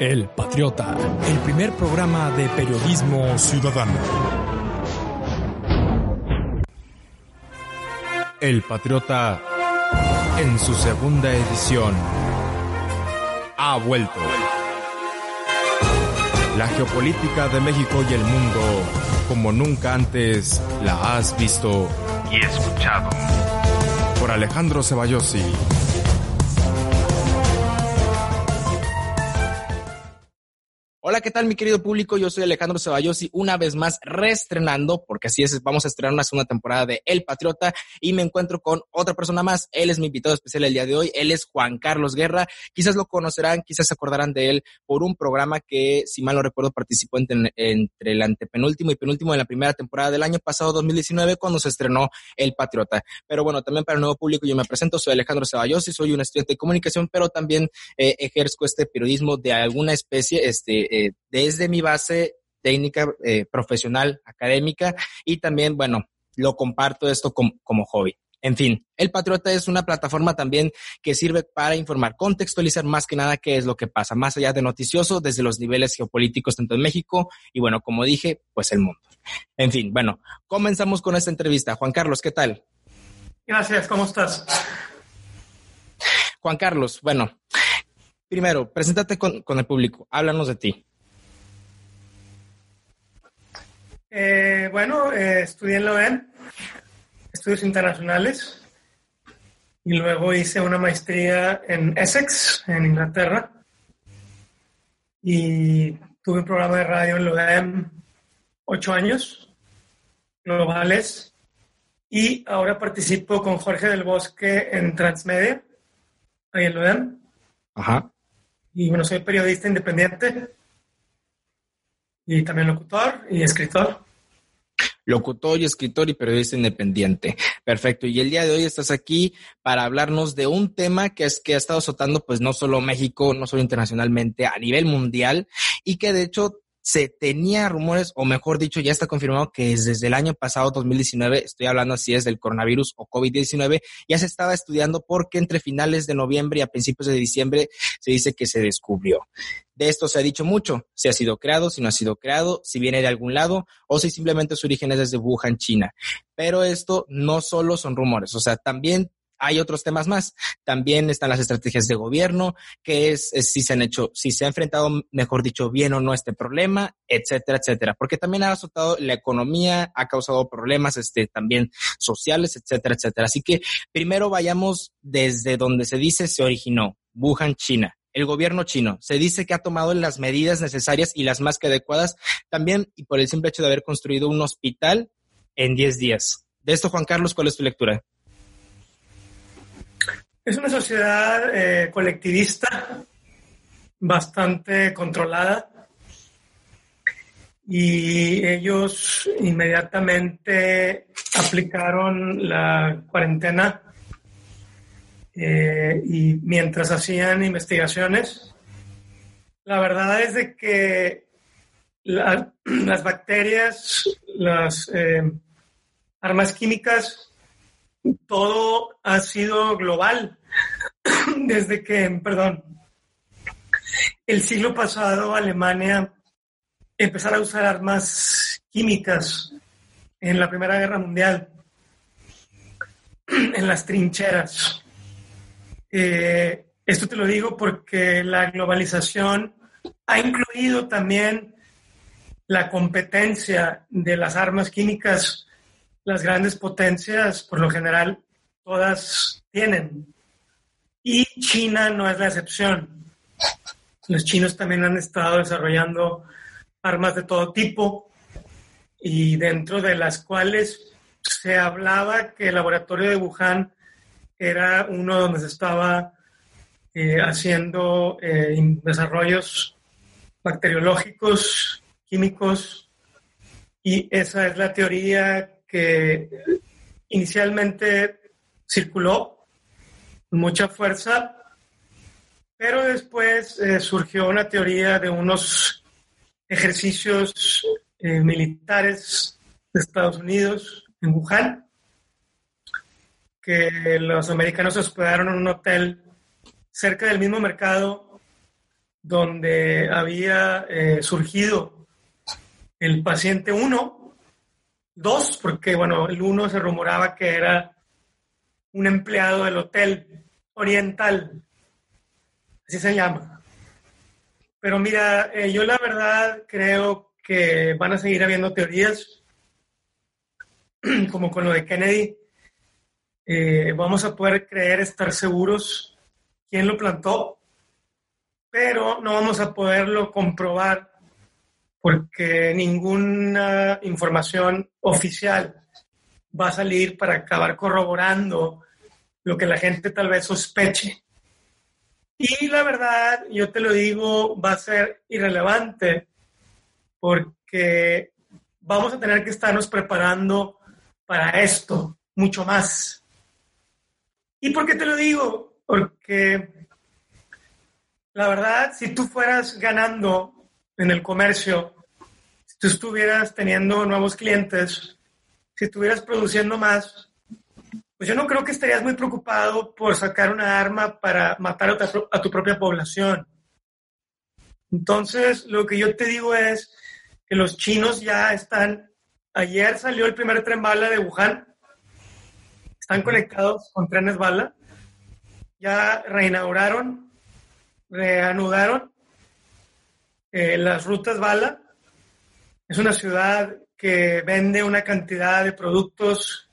El Patriota, el primer programa de periodismo ciudadano. El Patriota, en su segunda edición, ha vuelto. La geopolítica de México y el mundo, como nunca antes la has visto y escuchado. Por Alejandro Ceballosi. ¿Qué tal mi querido público? Yo soy Alejandro Ceballos y una vez más reestrenando, porque así es, vamos a estrenar una segunda temporada de El Patriota y me encuentro con otra persra más. Él es mi invitado especial el día de hoy. Él es Juan Carlos Guerra. Quizás lo conocerán, quizás se acordarán de él por un programa que, si mal no recuerdo, participó entre, el antepenúltimo y penúltimo de la primera temporada del año pasado, 2019, cuando se estrenó El Patriota. Pero bueno, también para el nuevo público yo me presento, soy Alejandro Ceballos y soy un estudiante de comunicación, pero también eh, ejerzo este periodismo de alguna especie, este, eh, desde mi base técnica, eh, profesional, académica y también, bueno, lo comparto esto como, hobby. En fin, El Patriota es una plataforma también que sirve para informar, contextualizar más que nada qué es lo que pasa, más allá de noticioso, desde los niveles geopolíticos tanto en México y bueno, como dije, pues el mundo. En fin, bueno, comenzamos con esta entrevista. Juan Carlos, ¿qué tal? Gracias, ¿cómo estás? Juan Carlos, bueno, primero, preséntate con, con el público, háblanos de ti. Eh, bueno, eh, estudié en la estudios internacionales, y luego hice una maestría en Essex, en Inglaterra, y tuve un programa de radio en la ocho años, globales, y ahora participo con Jorge del Bosque en Transmedia, ahí en la Ajá. Y bueno, soy periodista independiente y también locutor y escritor locutor y escritor y periodista independiente. Perfecto. Y el día de hoy estás aquí para hablarnos de un tema que es que ha estado azotando pues no solo México, no solo internacionalmente, a nivel mundial y que de hecho se tenía rumores, o mejor dicho, ya está confirmado que desde el año pasado, 2019, estoy hablando así es del coronavirus o COVID-19, ya se estaba estudiando porque entre finales de noviembre y a principios de diciembre se dice que se descubrió. De esto se ha dicho mucho, si ha sido creado, si no ha sido creado, si viene de algún lado o si simplemente su origen es desde Wuhan, China. Pero esto no solo son rumores, o sea, también hay otros temas más. También están las estrategias de gobierno, que es, si se han hecho, si se ha enfrentado, mejor dicho, bien o no este problema, etcétera, etcétera. Porque también ha azotado la economía, ha causado problemas, este, también sociales, etcétera, etcétera. Así que primero vayamos desde donde se dice se originó, Wuhan, China. El gobierno chino se dice que ha tomado las medidas necesarias y las más que adecuadas también y por el simple hecho de haber construido un hospital en 10 días. De esto, Juan Carlos, ¿cuál es tu lectura? Es una sociedad eh, colectivista, bastante controlada, y ellos inmediatamente aplicaron la cuarentena eh, y mientras hacían investigaciones, la verdad es de que las bacterias, las eh, armas químicas, todo ha sido global. Desde que, perdón, el siglo pasado Alemania empezara a usar armas químicas en la Primera Guerra Mundial, en las trincheras. Eh, esto te lo digo porque la globalización ha incluido también la competencia de las armas químicas las grandes potencias, por lo general, todas tienen. Y China no es la excepción. Los chinos también han estado desarrollando armas de todo tipo y dentro de las cuales se hablaba que el laboratorio de Wuhan era uno donde se estaba eh, haciendo eh, desarrollos bacteriológicos, químicos, y esa es la teoría que inicialmente circuló mucha fuerza, pero después eh, surgió una teoría de unos ejercicios eh, militares de Estados Unidos en Wuhan, que los americanos se hospedaron en un hotel cerca del mismo mercado donde había eh, surgido el paciente 1, 2, porque bueno, el 1 se rumoraba que era un empleado del hotel oriental, así se llama. Pero mira, eh, yo la verdad creo que van a seguir habiendo teorías, como con lo de Kennedy. Eh, vamos a poder creer, estar seguros quién lo plantó, pero no vamos a poderlo comprobar porque ninguna información oficial va a salir para acabar corroborando lo que la gente tal vez sospeche. Y la verdad, yo te lo digo, va a ser irrelevante porque vamos a tener que estarnos preparando para esto mucho más. ¿Y por qué te lo digo? Porque la verdad, si tú fueras ganando en el comercio, si tú estuvieras teniendo nuevos clientes, si estuvieras produciendo más, pues yo no creo que estarías muy preocupado por sacar una arma para matar a tu, propia población. Entonces, lo que yo te digo es que los chinos ya están, ayer salió el primer tren bala de Wuhan, están conectados con trenes bala, ya reinauguraron, reanudaron eh, las rutas bala. Es una ciudad que vende una cantidad de productos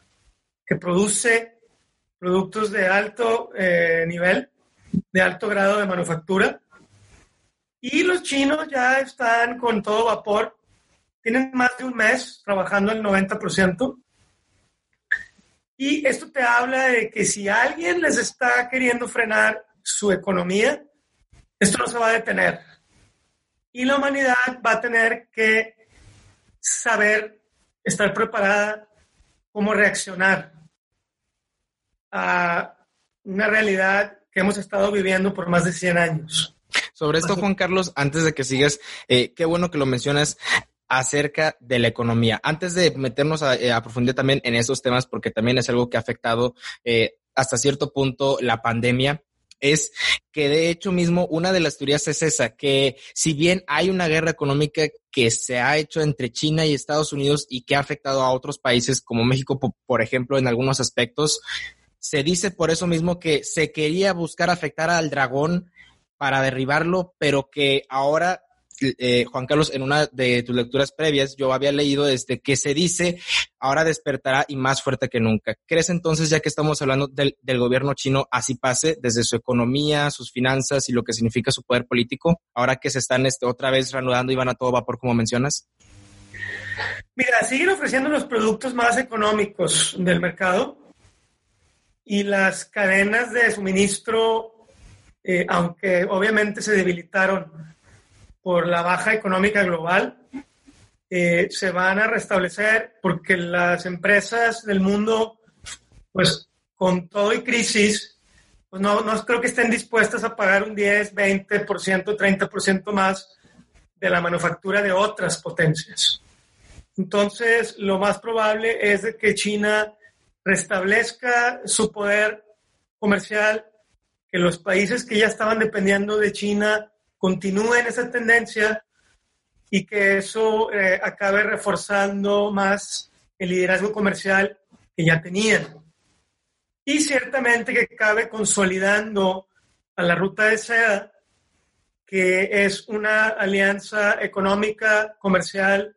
que produce productos de alto eh, nivel, de alto grado de manufactura. Y los chinos ya están con todo vapor. Tienen más de un mes trabajando el 90%. Y esto te habla de que si alguien les está queriendo frenar su economía, esto no se va a detener. Y la humanidad va a tener que saber, estar preparada, cómo reaccionar a una realidad que hemos estado viviendo por más de 100 años. Sobre esto, Juan Carlos, antes de que sigas, eh, qué bueno que lo mencionas acerca de la economía. Antes de meternos a, eh, profundizar también en esos temas, porque también es algo que ha afectado eh, hasta cierto punto la pandemia, es que de hecho mismo una de las teorías es esa, que si bien hay una guerra económica que se ha hecho entre China y Estados Unidos y que ha afectado a otros países como México, por ejemplo, en algunos aspectos, se dice por eso mismo que se quería buscar afectar al dragón para derribarlo, pero que ahora, eh, Juan Carlos, en una de tus lecturas previas, yo había leído desde que se dice ahora despertará y más fuerte que nunca. ¿Crees entonces, ya que estamos hablando del, gobierno chino, así pase desde su economía, sus finanzas y lo que significa su poder político, ahora que se están este, otra vez reanudando y van a todo vapor, como mencionas? Mira, siguen ofreciendo los productos más económicos del mercado, y las cadenas de suministro, eh, aunque obviamente se debilitaron por la baja económica global, eh, se van a restablecer porque las empresas del mundo, pues con todo y crisis, pues no, no creo que estén dispuestas a pagar un 10, 20%, 30% más de la manufactura de otras potencias. Entonces, lo más probable es de que China restablezca su poder comercial, que los países que ya estaban dependiendo de China continúen esa tendencia y que eso eh, acabe reforzando más el liderazgo comercial que ya tenían. Y ciertamente que acabe consolidando a la ruta de seda, que es una alianza económica, comercial,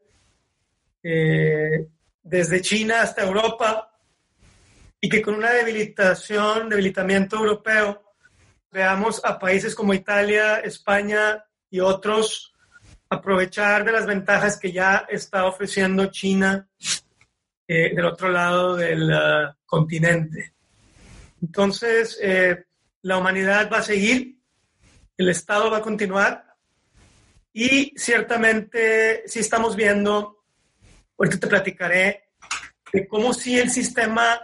eh, desde China hasta Europa, y que con una debilitación, debilitamiento europeo, veamos a países como Italia, España y otros aprovechar de las ventajas que ya está ofreciendo China eh, del otro lado del uh, continente. Entonces, eh, la humanidad va a seguir, el Estado va a continuar y ciertamente sí estamos viendo, ahorita te platicaré, de cómo si el sistema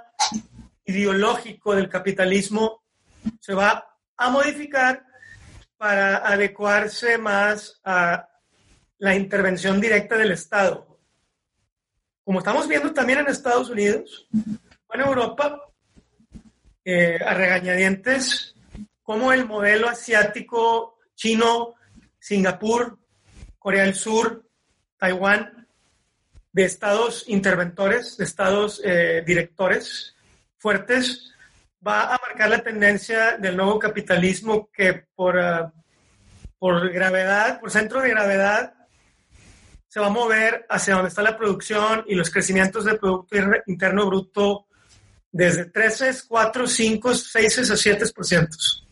ideológico del capitalismo se va a modificar para adecuarse más a la intervención directa del Estado. Como estamos viendo también en Estados Unidos en Europa, eh, a regañadientes, como el modelo asiático chino Singapur, Corea del Sur, Taiwán, de estados interventores, de estados eh, directores fuertes, va a marcar la tendencia del nuevo capitalismo que por, ah, por gravedad, por centro de gravedad, se va a mover hacia donde está la producción y los crecimientos del Producto Interno Bruto desde 13, 4, 5, 6 a 7%.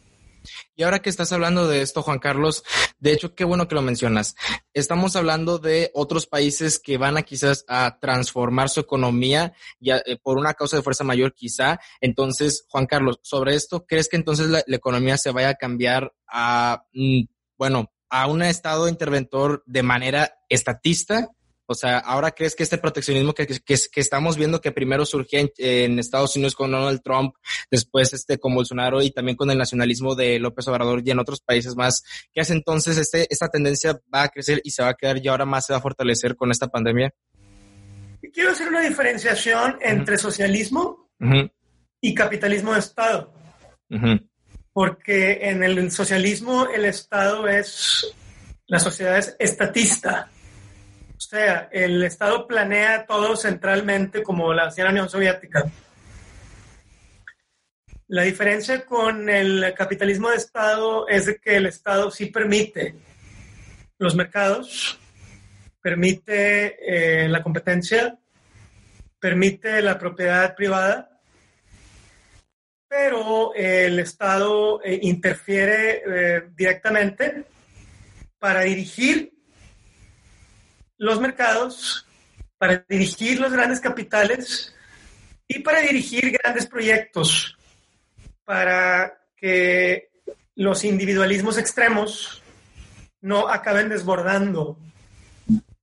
Y ahora que estás hablando de esto, Juan Carlos, de hecho, qué bueno que lo mencionas. Estamos hablando de otros países que van a quizás a transformar su economía ya, eh, por una causa de fuerza mayor quizá. Entonces, Juan Carlos, sobre esto, ¿crees que entonces la, economía se vaya a cambiar a, mm, bueno, a un estado interventor de manera estatista o sea, ¿ahora crees que este proteccionismo que, que, que estamos viendo que primero surgía en, Estados Unidos con Donald Trump, después este con Bolsonaro y también con el nacionalismo de López Obrador y en otros países más, ¿qué hace entonces este, esta tendencia va a crecer y se va a quedar y ahora más se va a fortalecer con esta pandemia? Quiero hacer una diferenciación entre socialismo y capitalismo de Estado. Porque en el socialismo el Estado es, la sociedad es estatista o sea, el Estado planea todo centralmente como la hacía la Unión Soviética. La diferencia con el capitalismo de Estado es que el Estado sí permite los mercados, permite eh, la competencia, permite la propiedad privada, pero el Estado eh, interfiere eh, directamente para dirigir los mercados, para dirigir los grandes capitales y para dirigir grandes proyectos, para que los individualismos extremos no acaben desbordando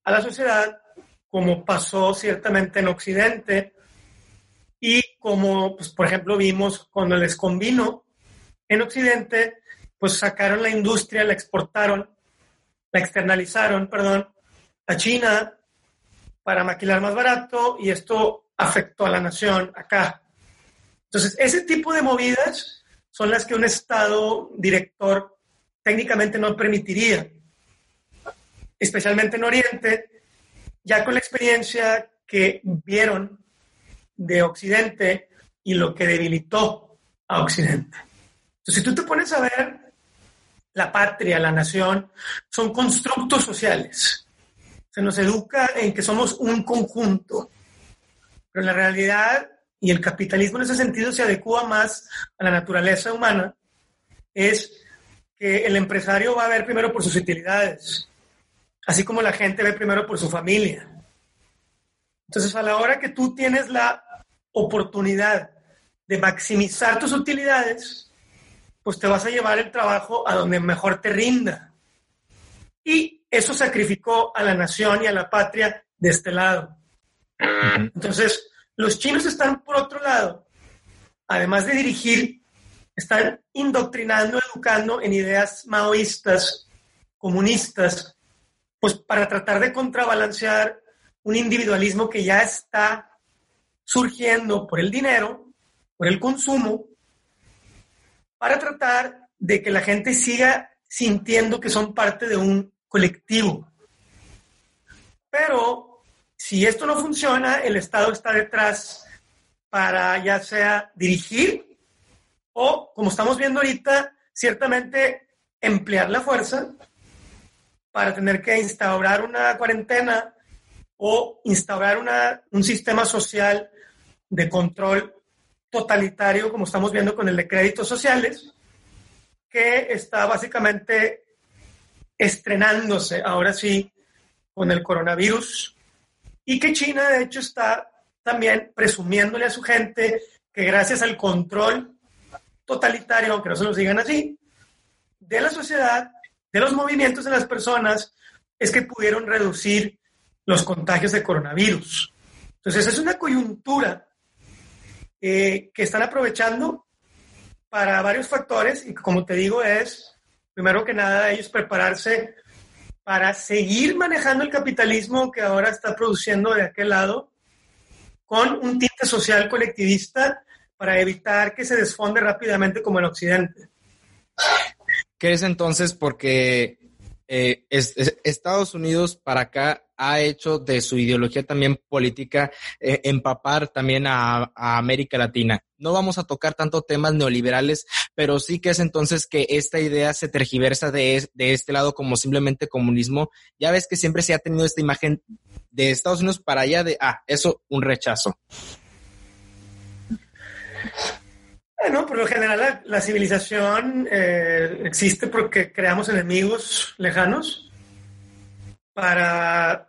a la sociedad, como pasó ciertamente en Occidente y como, pues, por ejemplo, vimos cuando les convino en Occidente, pues sacaron la industria, la exportaron, la externalizaron, perdón, a China para maquilar más barato y esto afectó a la nación acá. Entonces, ese tipo de movidas son las que un Estado director técnicamente no permitiría, especialmente en Oriente, ya con la experiencia que vieron de Occidente y lo que debilitó a Occidente. Entonces, si tú te pones a ver, la patria, la nación, son constructos sociales se nos educa en que somos un conjunto, pero la realidad, y el capitalismo en ese sentido se adecua más a la naturaleza humana, es que el empresario va a ver primero por sus utilidades, así como la gente ve primero por su familia. Entonces, a la hora que tú tienes la oportunidad de maximizar tus utilidades, pues te vas a llevar el trabajo a donde mejor te rinda. Y eso sacrificó a la nación y a la patria de este lado. Entonces, los chinos están por otro lado, además de dirigir, están indoctrinando, educando en ideas maoístas, comunistas, pues para tratar de contrabalancear un individualismo que ya está surgiendo por el dinero, por el consumo, para tratar de que la gente siga sintiendo que son parte de un colectivo. Pero si esto no funciona, el Estado está detrás para ya sea dirigir o, como estamos viendo ahorita, ciertamente emplear la fuerza para tener que instaurar una cuarentena o instaurar una, un sistema social de control totalitario, como estamos viendo con el de créditos sociales, que está básicamente estrenándose ahora sí con el coronavirus y que China de hecho está también presumiéndole a su gente que gracias al control totalitario, aunque no se lo digan así, de la sociedad, de los movimientos de las personas, es que pudieron reducir los contagios de coronavirus. Entonces es una coyuntura eh, que están aprovechando para varios factores y como te digo es primero que nada, ellos prepararse para seguir manejando el capitalismo que ahora está produciendo de aquel lado con un tinte social colectivista para evitar que se desfonde rápidamente como en Occidente. ¿Qué es entonces? Porque eh, Estados Unidos para acá ha hecho de su ideología también política eh, empapar también a, América Latina. No vamos a tocar tanto temas neoliberales, pero sí que es entonces que esta idea se tergiversa de, de este lado como simplemente comunismo. Ya ves que siempre se ha tenido esta imagen de Estados Unidos para allá de, ah, eso, un rechazo. Bueno, por lo general la, civilización eh, existe porque creamos enemigos lejanos para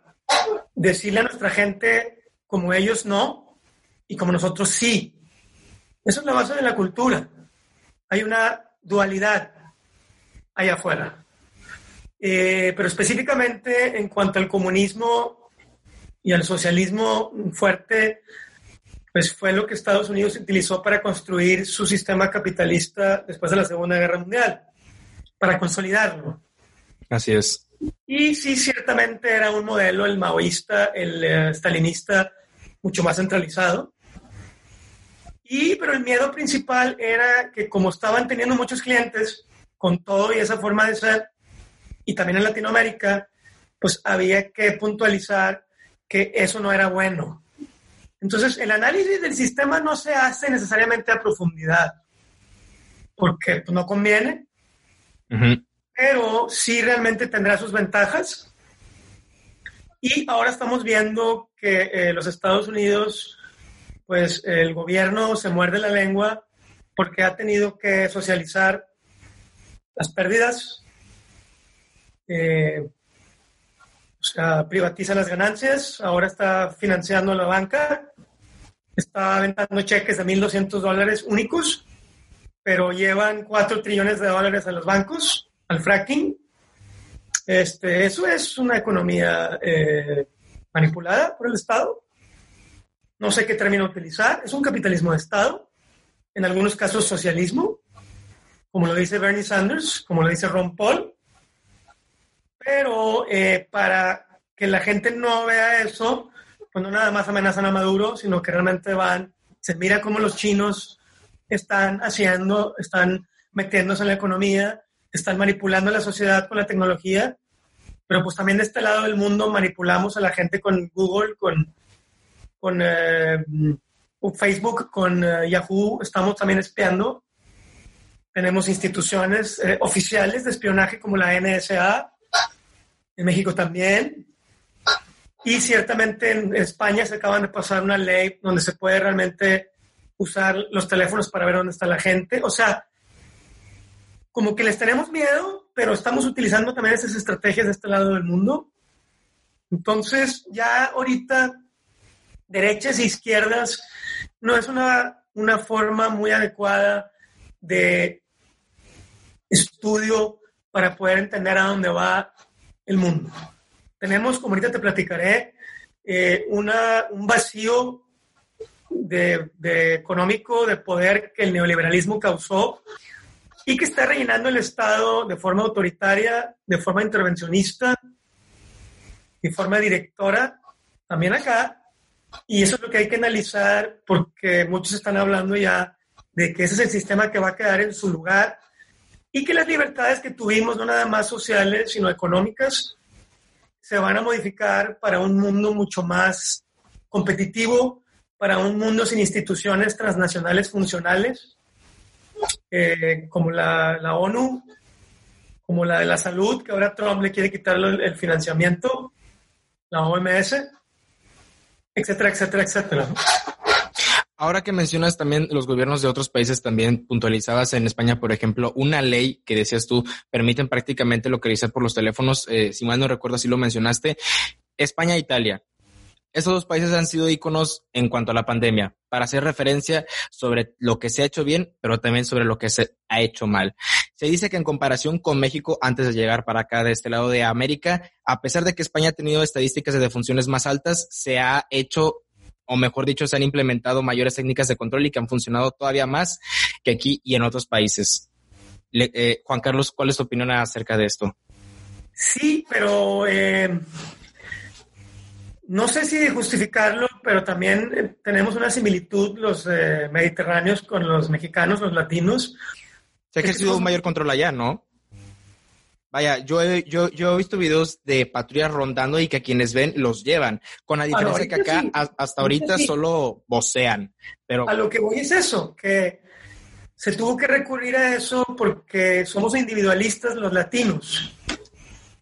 decirle a nuestra gente como ellos no y como nosotros sí. Eso es la base de la cultura. Hay una dualidad allá afuera. Eh, pero específicamente en cuanto al comunismo y al socialismo fuerte, pues fue lo que Estados Unidos utilizó para construir su sistema capitalista después de la Segunda Guerra Mundial, para consolidarlo. Así es. Y sí, ciertamente era un modelo, el maoísta, el uh, stalinista, mucho más centralizado. Y, pero el miedo principal era que como estaban teniendo muchos clientes con todo y esa forma de ser, y también en Latinoamérica, pues había que puntualizar que eso no era bueno. Entonces, el análisis del sistema no se hace necesariamente a profundidad, porque pues, no conviene pero sí realmente tendrá sus ventajas. Y ahora estamos viendo que eh, los Estados Unidos, pues el gobierno se muerde la lengua porque ha tenido que socializar las pérdidas, eh, o sea, privatiza las ganancias, ahora está financiando la banca, está aventando cheques de 1.200 dólares únicos, pero llevan 4 trillones de dólares a los bancos al fracking. Este, eso es una economía eh, manipulada por el Estado. No sé qué término utilizar. Es un capitalismo de Estado. En algunos casos socialismo, como lo dice Bernie Sanders, como lo dice Ron Paul. Pero eh, para que la gente no vea eso, pues no nada más amenazan a Maduro, sino que realmente van, se mira cómo los chinos están haciendo, están metiéndose en la economía, están manipulando la sociedad con la tecnología, pero pues también de este lado del mundo manipulamos a la gente con Google, con, con eh, Facebook, con eh, Yahoo, estamos también espiando. Tenemos instituciones eh, oficiales de espionaje como la NSA, en México también. Y ciertamente en España se acaban de pasar una ley donde se puede realmente usar los teléfonos para ver dónde está la gente. O sea, como que les tenemos miedo, pero estamos utilizando también esas estrategias de este lado del mundo. Entonces, ya ahorita, derechas e izquierdas no es una, una forma muy adecuada de estudio para poder entender a dónde va el mundo. Tenemos, como ahorita te platicaré, eh, una, un vacío de, de económico, de poder que el neoliberalismo causó y que está rellenando el Estado de forma autoritaria, de forma intervencionista, de forma directora, también acá. Y eso es lo que hay que analizar porque muchos están hablando ya de que ese es el sistema que va a quedar en su lugar y que las libertades que tuvimos, no nada más sociales, sino económicas, se van a modificar para un mundo mucho más competitivo, para un mundo sin instituciones transnacionales funcionales eh, como la, ONU, como la de la salud, que ahora Trump le quiere quitar el, financiamiento, la OMS, etcétera, etcétera, etcétera. Ahora que mencionas también los gobiernos de otros países, también puntualizabas en España, por ejemplo, una ley que decías tú, permiten prácticamente localizar por los teléfonos, eh, si mal no recuerdo, si lo mencionaste, España e Italia. Esos dos países han sido íconos en cuanto a la pandemia, para hacer referencia sobre lo que se ha hecho bien, pero también sobre lo que se ha hecho mal. Se dice que en comparación con México, antes de llegar para acá de este lado de América, a pesar de que España ha tenido estadísticas de defunciones más altas, se ha hecho o mejor dicho, se han implementado mayores técnicas de control y que han funcionado todavía más que aquí y en otros países. Eh, Juan Carlos, ¿cuál es tu opinión acerca de esto? Sí, pero eh, no sé si justificarlo, pero también eh, tenemos una similitud los eh, mediterráneos con los mexicanos, los latinos. Se ha ejercido un mayor control allá, ¿no? Vaya, yo he, yo, yo he visto videos de patrullas rondando y que quienes ven los llevan, con la diferencia que acá hasta ahorita solo vocean. Pero... A lo que voy es eso, que se tuvo que recurrir a eso porque somos individualistas los latinos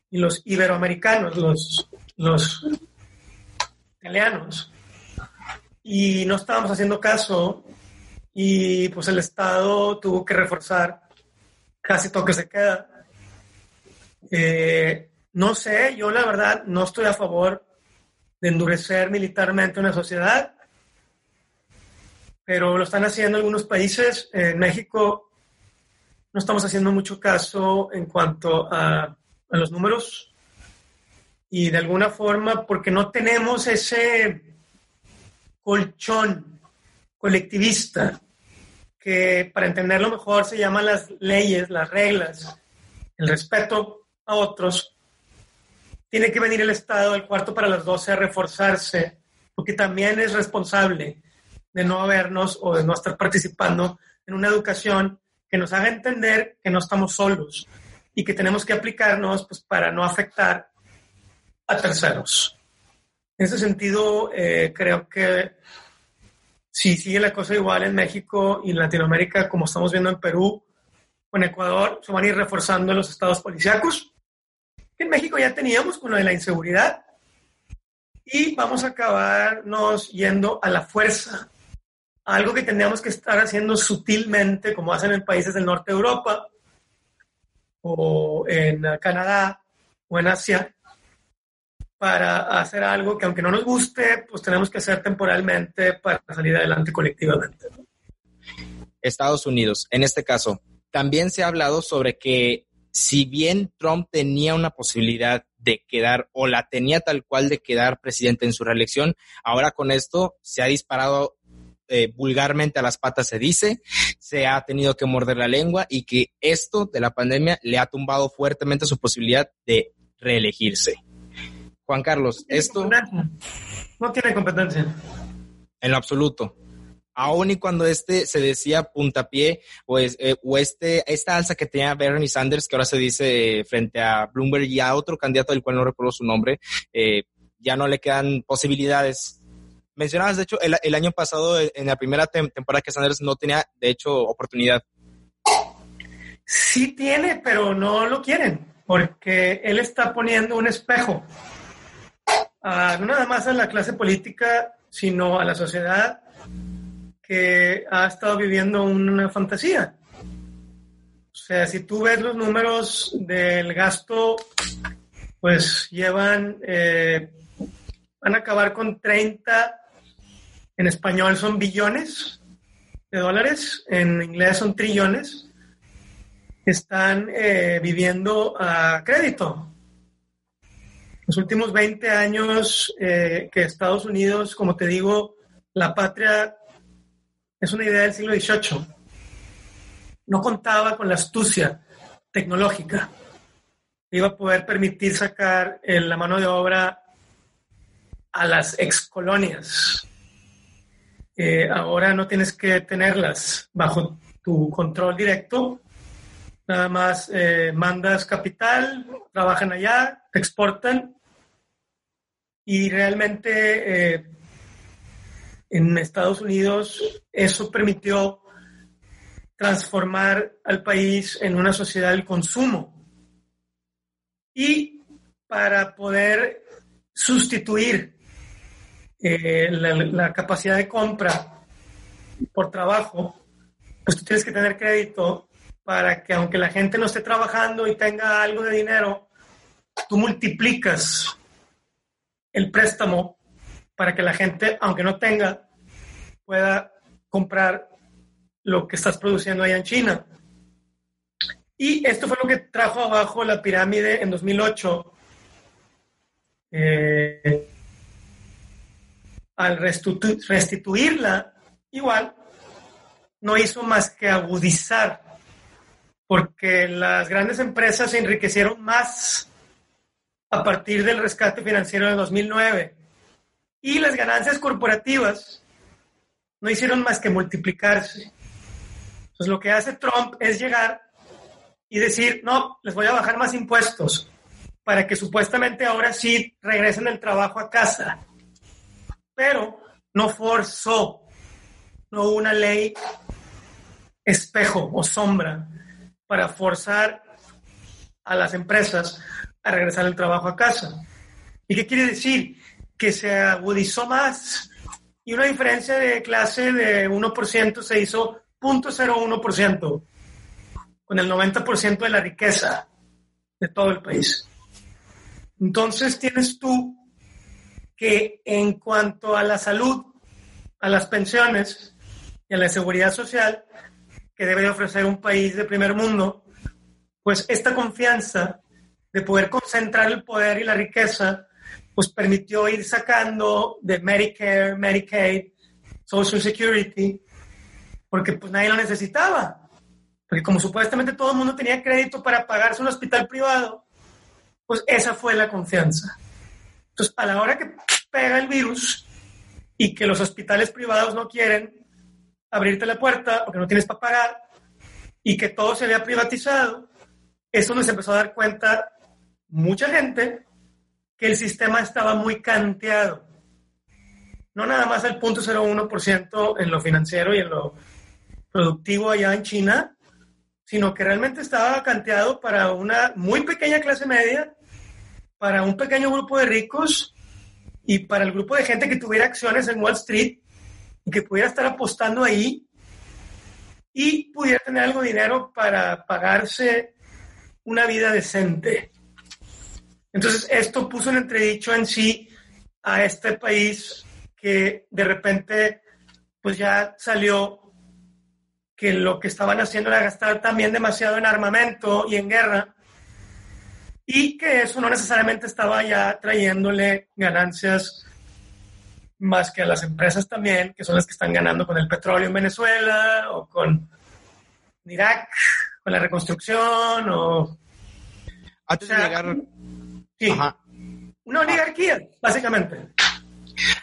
y los iberoamericanos, los, los italianos. Y no estábamos haciendo caso y pues el Estado tuvo que reforzar casi todo que se queda eh, no sé, yo la verdad no estoy a favor de endurecer militarmente una sociedad, pero lo están haciendo algunos países. En México no estamos haciendo mucho caso en cuanto a, a los números y de alguna forma porque no tenemos ese colchón colectivista que para entenderlo mejor se llaman las leyes, las reglas, el respeto a otros, tiene que venir el Estado del cuarto para las 12 a reforzarse, porque también es responsable de no habernos o de no estar participando en una educación que nos haga entender que no estamos solos y que tenemos que aplicarnos pues, para no afectar a terceros. En ese sentido, eh, creo que si sigue la cosa igual en México y en Latinoamérica, como estamos viendo en Perú o en Ecuador, se van a ir reforzando los estados policíacos que en México ya teníamos con de la inseguridad y vamos a acabarnos yendo a la fuerza, algo que tendríamos que estar haciendo sutilmente, como hacen en países del norte de Europa o en Canadá o en Asia, para hacer algo que aunque no nos guste, pues tenemos que hacer temporalmente para salir adelante colectivamente. Estados Unidos, en este caso, también se ha hablado sobre que si bien Trump tenía una posibilidad de quedar o la tenía tal cual de quedar presidente en su reelección, ahora con esto se ha disparado eh, vulgarmente a las patas se dice, se ha tenido que morder la lengua y que esto de la pandemia le ha tumbado fuertemente su posibilidad de reelegirse. Juan Carlos, esto... No tiene competencia. En lo absoluto aún y cuando este se decía puntapié o, eh, o este, esta alza que tenía Bernie Sanders, que ahora se dice frente a Bloomberg y a otro candidato del cual no recuerdo su nombre, eh, ya no le quedan posibilidades. Mencionabas, de hecho, el, año pasado, eh, en la primera temporada que Sanders no tenía, de hecho, oportunidad. Sí tiene, pero no lo quieren, porque él está poniendo un espejo, no nada más a la clase política, sino a la sociedad que ha estado viviendo una fantasía. O sea, si tú ves los números del gasto, pues llevan, eh, van a acabar con 30, en español son billones de dólares, en inglés son trillones, están eh, viviendo a crédito. Los últimos 20 años eh, que Estados Unidos, como te digo, la patria es una idea del siglo XVIII. No contaba con la astucia tecnológica. Iba a poder permitir sacar la mano de obra a las excolonias. Eh, ahora no tienes que tenerlas bajo tu control directo. Nada más eh, mandas capital, trabajan allá, exportan y realmente eh, en Estados Unidos eso permitió transformar al país en una sociedad del consumo. Y para poder sustituir eh, la, capacidad de compra por trabajo, pues tú tienes que tener crédito para que aunque la gente no esté trabajando y tenga algo de dinero, tú multiplicas el préstamo para que la gente, aunque no tenga, pueda comprar lo que estás produciendo allá en China. Y esto fue lo que trajo abajo la pirámide en 2008. Eh, al restituirla, igual, no hizo más que agudizar, porque las grandes empresas se enriquecieron más a partir del rescate financiero de 2009 y las ganancias corporativas no hicieron más que multiplicarse. Entonces lo que hace Trump es llegar y decir, no, les voy a bajar más impuestos para que supuestamente ahora sí regresen el trabajo a casa. Pero no forzó, no hubo una ley espejo o sombra para forzar a las empresas a regresar el trabajo a casa. ¿Y qué quiere decir? Que se agudizó más y una diferencia de clase de 1% se hizo 0.01% con el 90% de la riqueza de todo el país. Entonces tienes tú que en cuanto a la salud, a las pensiones y a la seguridad social que debe de ofrecer un país de primer mundo, pues esta confianza de poder concentrar el poder y la riqueza, pues permitió ir sacando de Medicare, Medicaid, Social Security, porque pues nadie lo necesitaba. Porque como supuestamente todo el mundo tenía crédito para pagarse un hospital privado, pues esa fue la confianza. Entonces, a la hora que pega el virus y que los hospitales privados no quieren abrirte la puerta porque no tienes para pagar y que todo se había privatizado, es donde se empezó a dar cuenta mucha gente que el sistema estaba muy canteado. No nada más el 0.01% en lo financiero y en lo productivo allá en China, sino que realmente estaba canteado para una muy pequeña clase media, para un pequeño grupo de ricos y para el grupo de gente que tuviera acciones en Wall Street y que pudiera estar apostando ahí y pudiera tener algo de dinero para pagarse una vida decente. Entonces, esto puso en entredicho en sí a este país que de repente pues ya salió que lo que estaban haciendo era gastar también demasiado en armamento y en guerra, y que eso no necesariamente estaba ya trayéndole ganancias más que a las empresas también, que son las que están ganando con el petróleo en Venezuela o con Irak, con la reconstrucción o... Antes de llegar... Sí, una oligarquía, básicamente.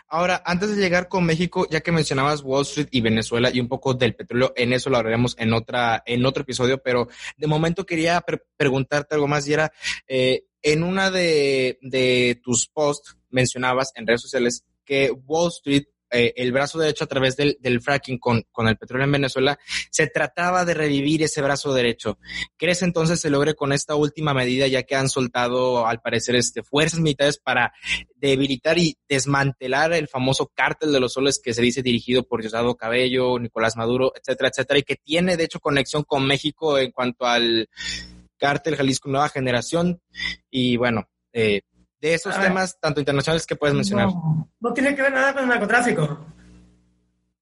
Ahora, antes de llegar con México, ya que mencionabas Wall Street y Venezuela y un poco del petróleo, en eso lo hablaremos en otra, en otro episodio, pero de momento quería preguntarte algo más y era, eh, en una de, de tus posts mencionabas en redes sociales que Wall Street eh, el brazo derecho a través del, fracking con, con, el petróleo en Venezuela, se trataba de revivir ese brazo derecho. ¿Crees entonces se logre con esta última medida, ya que han soltado, al parecer, este, fuerzas militares para debilitar y desmantelar el famoso cártel de los soles que se dice dirigido por Diosdado Cabello, Nicolás Maduro, etcétera, etcétera, y que tiene, de hecho, conexión con México en cuanto al cártel Jalisco Nueva Generación? Y bueno, eh, de esos temas, tanto internacionales que puedes mencionar. No, tiene que ver nada con el narcotráfico.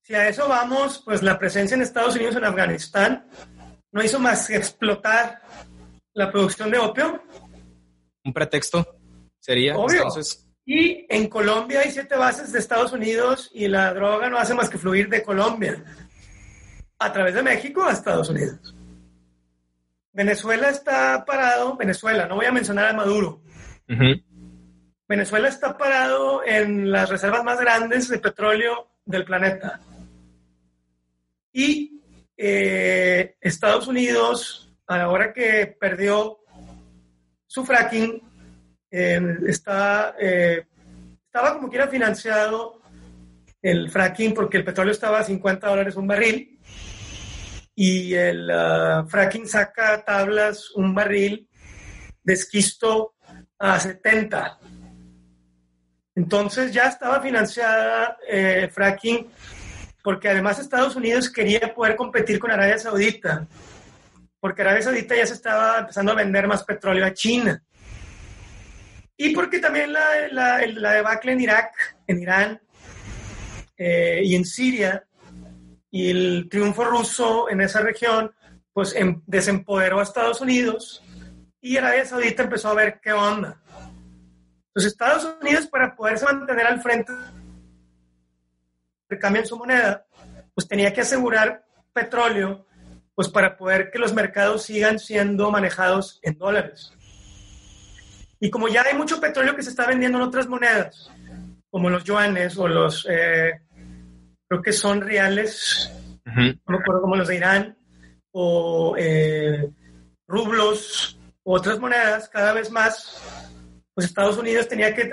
Si a eso vamos, pues la presencia en Estados Unidos en Afganistán no hizo más que explotar la producción de opio. Un pretexto sería. Obvio. Y en Colombia hay siete bases de Estados Unidos y la droga no hace más que fluir de Colombia a través de México a Estados Unidos. Venezuela está parado, Venezuela, no voy a mencionar a Maduro. Venezuela está parado en las reservas más grandes de petróleo del planeta. Y eh, Estados Unidos, a la hora que perdió su fracking, está, eh, estaba como quiera financiado el fracking porque el petróleo estaba a 50 dólares un barril y el uh, fracking saca tablas un barril de esquisto a 70. Entonces ya estaba financiada eh, fracking porque además Estados Unidos quería poder competir con Arabia Saudita, porque Arabia Saudita ya se estaba empezando a vender más petróleo a China. Y porque también la, debacle en Irak, en Irán eh, y en Siria, y el triunfo ruso en esa región, pues em, desempoderó a Estados Unidos y Arabia Saudita empezó a ver qué onda. Entonces Estados Unidos para poderse mantener al frente cambian su moneda, pues tenía que asegurar petróleo, pues para poder que los mercados sigan siendo manejados en dólares. Y como ya hay mucho petróleo que se está vendiendo en otras monedas, como los yuanes o los, eh, creo que son reales, no me acuerdo como los de Irán, o eh, rublos u otras monedas, cada vez más, pues Estados Unidos tenía que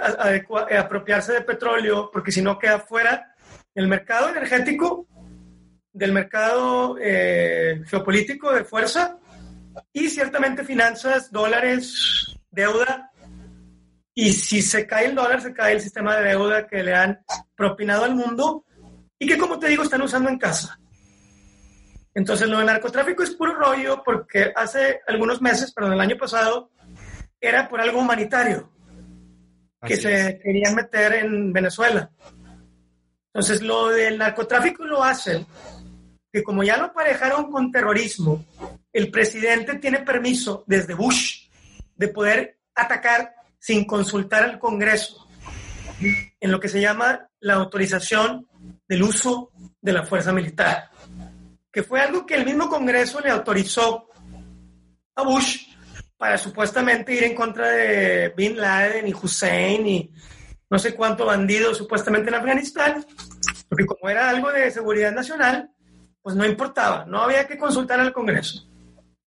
apropiarse de petróleo porque si no queda fuera del mercado energético, del mercado eh, geopolítico de fuerza y ciertamente finanzas, dólares, deuda. Y si se cae el dólar, se cae el sistema de deuda que le han propinado al mundo y que, como te digo, están usando en casa. Entonces, lo del narcotráfico es puro rollo porque hace algunos meses, perdón, el año pasado, era por algo humanitario que se querían meter en Venezuela. Entonces, lo del narcotráfico lo hacen, que como ya lo aparejaron con terrorismo, el presidente tiene permiso desde Bush de poder atacar sin consultar al Congreso en lo que se llama la autorización del uso de la fuerza militar, que fue algo que el mismo Congreso le autorizó a Bush para supuestamente ir en contra de Bin Laden y Hussein y no sé cuánto bandido supuestamente en Afganistán, porque como era algo de seguridad nacional, pues no importaba, no había que consultar al Congreso.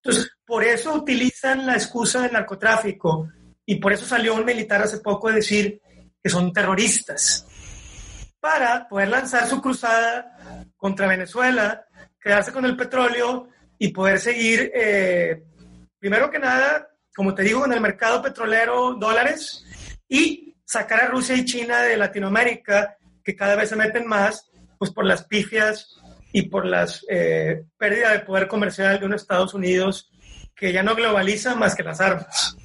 Entonces, por eso utilizan la excusa del narcotráfico y por eso salió un militar hace poco a decir que son terroristas, para poder lanzar su cruzada contra Venezuela, quedarse con el petróleo y poder seguir, eh, primero que nada, como te digo, en el mercado petrolero dólares y sacar a Rusia y China de Latinoamérica, que cada vez se meten más, pues por las pifias y por las eh, pérdidas de poder comercial de unos Estados Unidos que ya no globaliza más que las armas.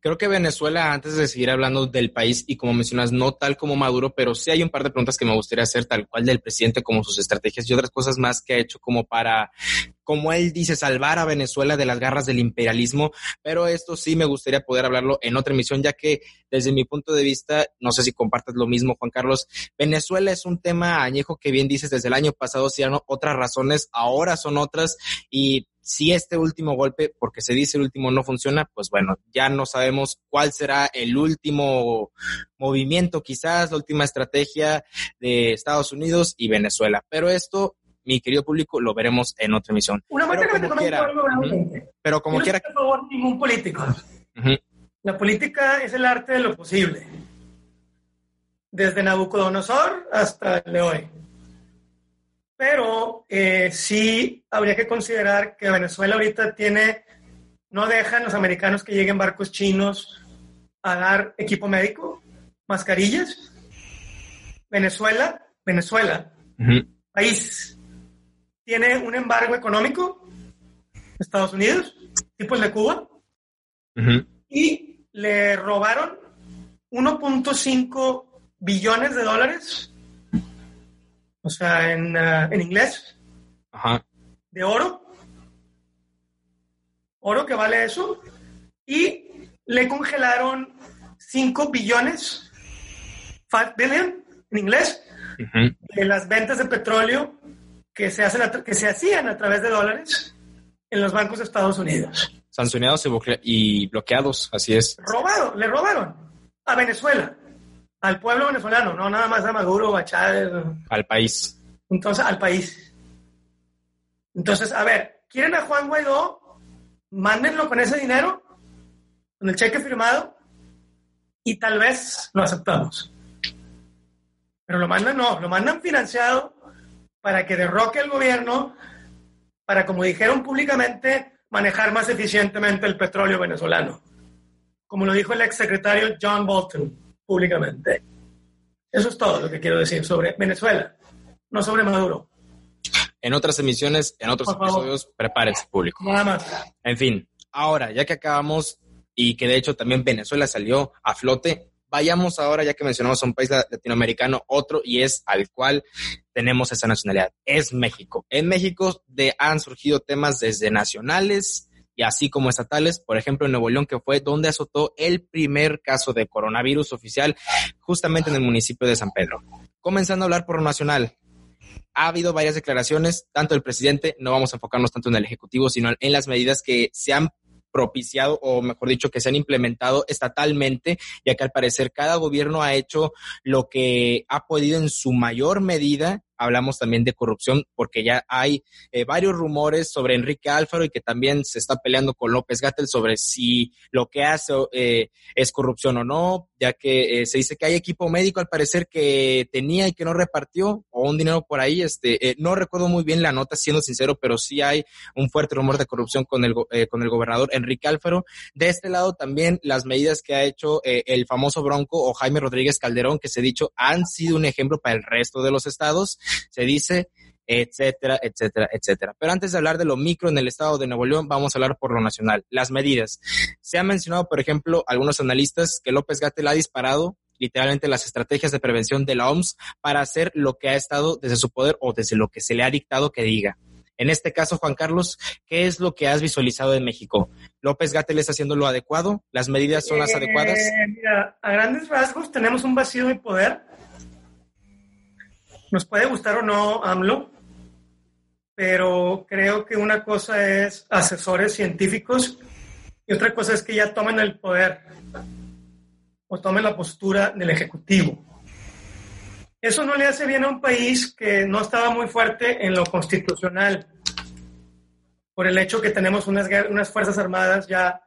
Creo que Venezuela, antes de seguir hablando del país y como mencionas, no tal como Maduro, pero sí hay un par de preguntas que me gustaría hacer, tal cual del presidente, como sus estrategias y otras cosas más que ha hecho como para, como él dice, salvar a Venezuela de las garras del imperialismo. Pero esto sí me gustaría poder hablarlo en otra emisión, ya que desde mi punto de vista, no sé si compartas lo mismo, Juan Carlos, Venezuela es un tema añejo que bien dices desde el año pasado, si eran otras razones, ahora son otras y si este último golpe, porque se dice el último, no funciona, pues bueno, ya no sabemos cuál será el último movimiento, quizás la última estrategia de Estados Unidos y Venezuela. Pero esto, mi querido público, lo veremos en otra emisión. Una pero como quiera, pero como quiera. Por favor, ningún político. La política es el arte de lo posible. Desde Nabucodonosor hasta el de hoy. Pero eh, sí habría que considerar que Venezuela ahorita tiene, no dejan los americanos que lleguen barcos chinos a dar equipo médico, mascarillas. Venezuela, Venezuela, país, tiene un embargo económico, Estados Unidos, tipo el de Cuba, y le robaron 1.5 billones de dólares o sea, en, uh, en inglés, Ajá. de oro, oro que vale eso, y le congelaron 5 billones, 5 billion en inglés, de las ventas de petróleo que se, hacen que se hacían a través de dólares en los bancos de Estados Unidos. Sancionados y bloqueados, así es. Robado, le robaron a Venezuela al pueblo venezolano, no nada más a Maduro a Chávez. Al país. Entonces, al país. Entonces, a ver, ¿quieren a Juan Guaidó? Mándenlo con ese dinero, con el cheque firmado, y tal vez lo aceptamos. Pero lo mandan, no, lo mandan financiado para que derroque el gobierno, para, como dijeron públicamente, manejar más eficientemente el petróleo venezolano. Como lo dijo el exsecretario John Bolton públicamente. Eso es todo lo que quiero decir sobre Venezuela, no sobre Maduro. En otras emisiones, en otros episodios, prepárense público. Nada más. En fin, ahora, ya que acabamos y que de hecho también Venezuela salió a flote, vayamos ahora, ya que mencionamos a un país latinoamericano, otro, y es al cual tenemos esa nacionalidad, es México. En México han surgido temas desde nacionales, y así como estatales, por ejemplo en Nuevo León, que fue donde azotó el primer caso de coronavirus oficial, justamente en el municipio de San Pedro. Comenzando a hablar por lo nacional, ha habido varias declaraciones, tanto del presidente, no vamos a enfocarnos tanto en el Ejecutivo, sino en las medidas que se han propiciado, o mejor dicho, que se han implementado estatalmente, ya que al parecer cada gobierno ha hecho lo que ha podido en su mayor medida. Hablamos también de corrupción, porque ya hay eh, varios rumores sobre Enrique Alfaro y que también se está peleando con López Gatel sobre si lo que hace eh, es corrupción o no, ya que eh, se dice que hay equipo médico al parecer que tenía y que no repartió, o un dinero por ahí, este, no recuerdo muy bien la nota, siendo sincero, pero sí hay un fuerte rumor de corrupción con el, con el gobernador Enrique Alfaro. De este lado también las medidas que ha hecho el famoso Bronco o Jaime Rodríguez Calderón, que se ha dicho han sido un ejemplo para el resto de los estados se dice, etcétera, etcétera, etcétera. Pero antes de hablar de lo micro en el estado de Nuevo León, vamos a hablar por lo nacional. Las medidas. Se ha mencionado, por ejemplo, algunos analistas que López Gatel ha disparado literalmente las estrategias de prevención de la OMS para hacer lo que ha estado desde su poder o desde lo que se le ha dictado que diga. En este caso, Juan Carlos, ¿qué es lo que has visualizado en México? ¿López Gatel está haciendo lo adecuado? ¿Las medidas son las eh, adecuadas? Mira, a grandes rasgos tenemos un vacío de poder nos puede gustar o no AMLO, pero creo que una cosa es asesores científicos y otra cosa es que ya tomen el poder o tomen la postura del Ejecutivo. Eso no le hace bien a un país que no estaba muy fuerte en lo constitucional, por el hecho que tenemos unas, unas Fuerzas Armadas ya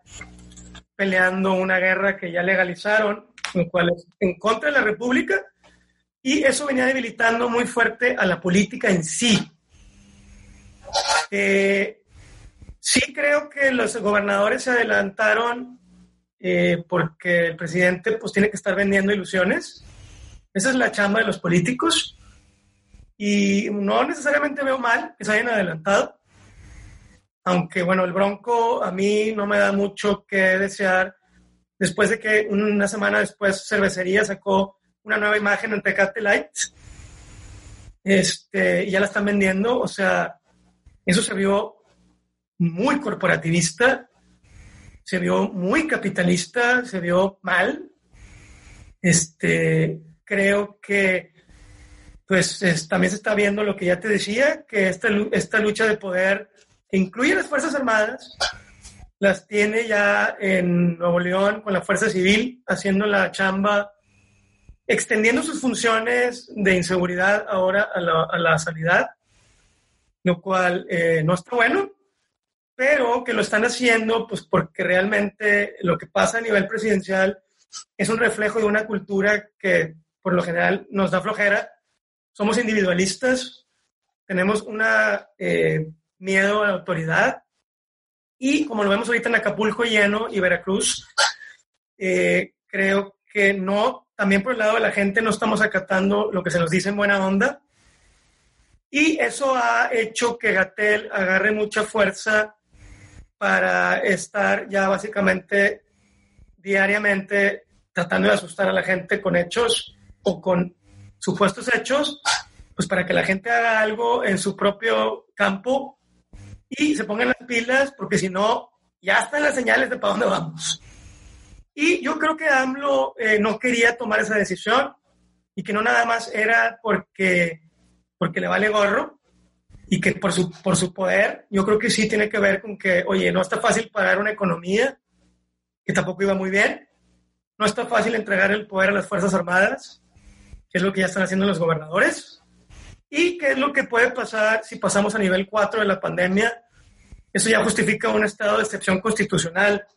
peleando una guerra que ya legalizaron, en, en contra de la República y eso venía debilitando muy fuerte a la política en sí. Eh, sí creo que los gobernadores se adelantaron eh, porque el presidente pues tiene que estar vendiendo ilusiones. Esa es la chamba de los políticos. Y no necesariamente veo mal que se hayan adelantado. Aunque bueno, el Bronco a mí no me da mucho que desear. Después de que una semana después Cervecería sacó una nueva imagen en Tecate Light. Este, y ya la están vendiendo. O sea, eso se vio muy corporativista, se vio muy capitalista, se vio mal. Este, creo que pues también se está viendo lo que ya te decía, que esta, esta lucha de poder que incluye las Fuerzas Armadas, las tiene ya en Nuevo León con la Fuerza Civil haciendo la chamba extendiendo sus funciones de inseguridad ahora a la, a la sanidad, lo cual eh, no está bueno, pero que lo están haciendo pues porque realmente lo que pasa a nivel presidencial es un reflejo de una cultura que por lo general nos da flojera. Somos individualistas, tenemos un eh, miedo a la autoridad y como lo vemos ahorita en Acapulco lleno y Veracruz, eh, creo que no también por el lado de la gente no estamos acatando lo que se nos dice en buena onda. Y eso ha hecho que Gatel agarre mucha fuerza para estar ya básicamente diariamente tratando de asustar a la gente con hechos o con supuestos hechos, pues para que la gente haga algo en su propio campo y se pongan las pilas, porque si no, ya están las señales de para dónde vamos. Y yo creo que AMLO eh, no quería tomar esa decisión y que no nada más era porque, porque le vale gorro y que por su, por su poder, yo creo que sí tiene que ver con que, oye, no está fácil parar una economía que tampoco iba muy bien, no está fácil entregar el poder a las Fuerzas Armadas, que es lo que ya están haciendo los gobernadores, y qué es lo que puede pasar si pasamos a nivel 4 de la pandemia. Eso ya justifica un estado de excepción constitucional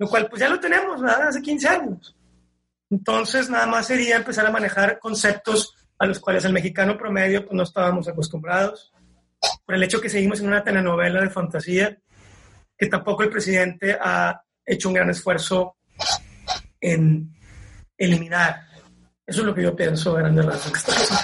lo cual pues ya lo tenemos, ¿verdad? Hace 15 años. Entonces nada más sería empezar a manejar conceptos a los cuales el mexicano promedio pues no estábamos acostumbrados, por el hecho que seguimos en una telenovela de fantasía, que tampoco el presidente ha hecho un gran esfuerzo en eliminar. Eso es lo que yo pienso, grande razón que está pasando.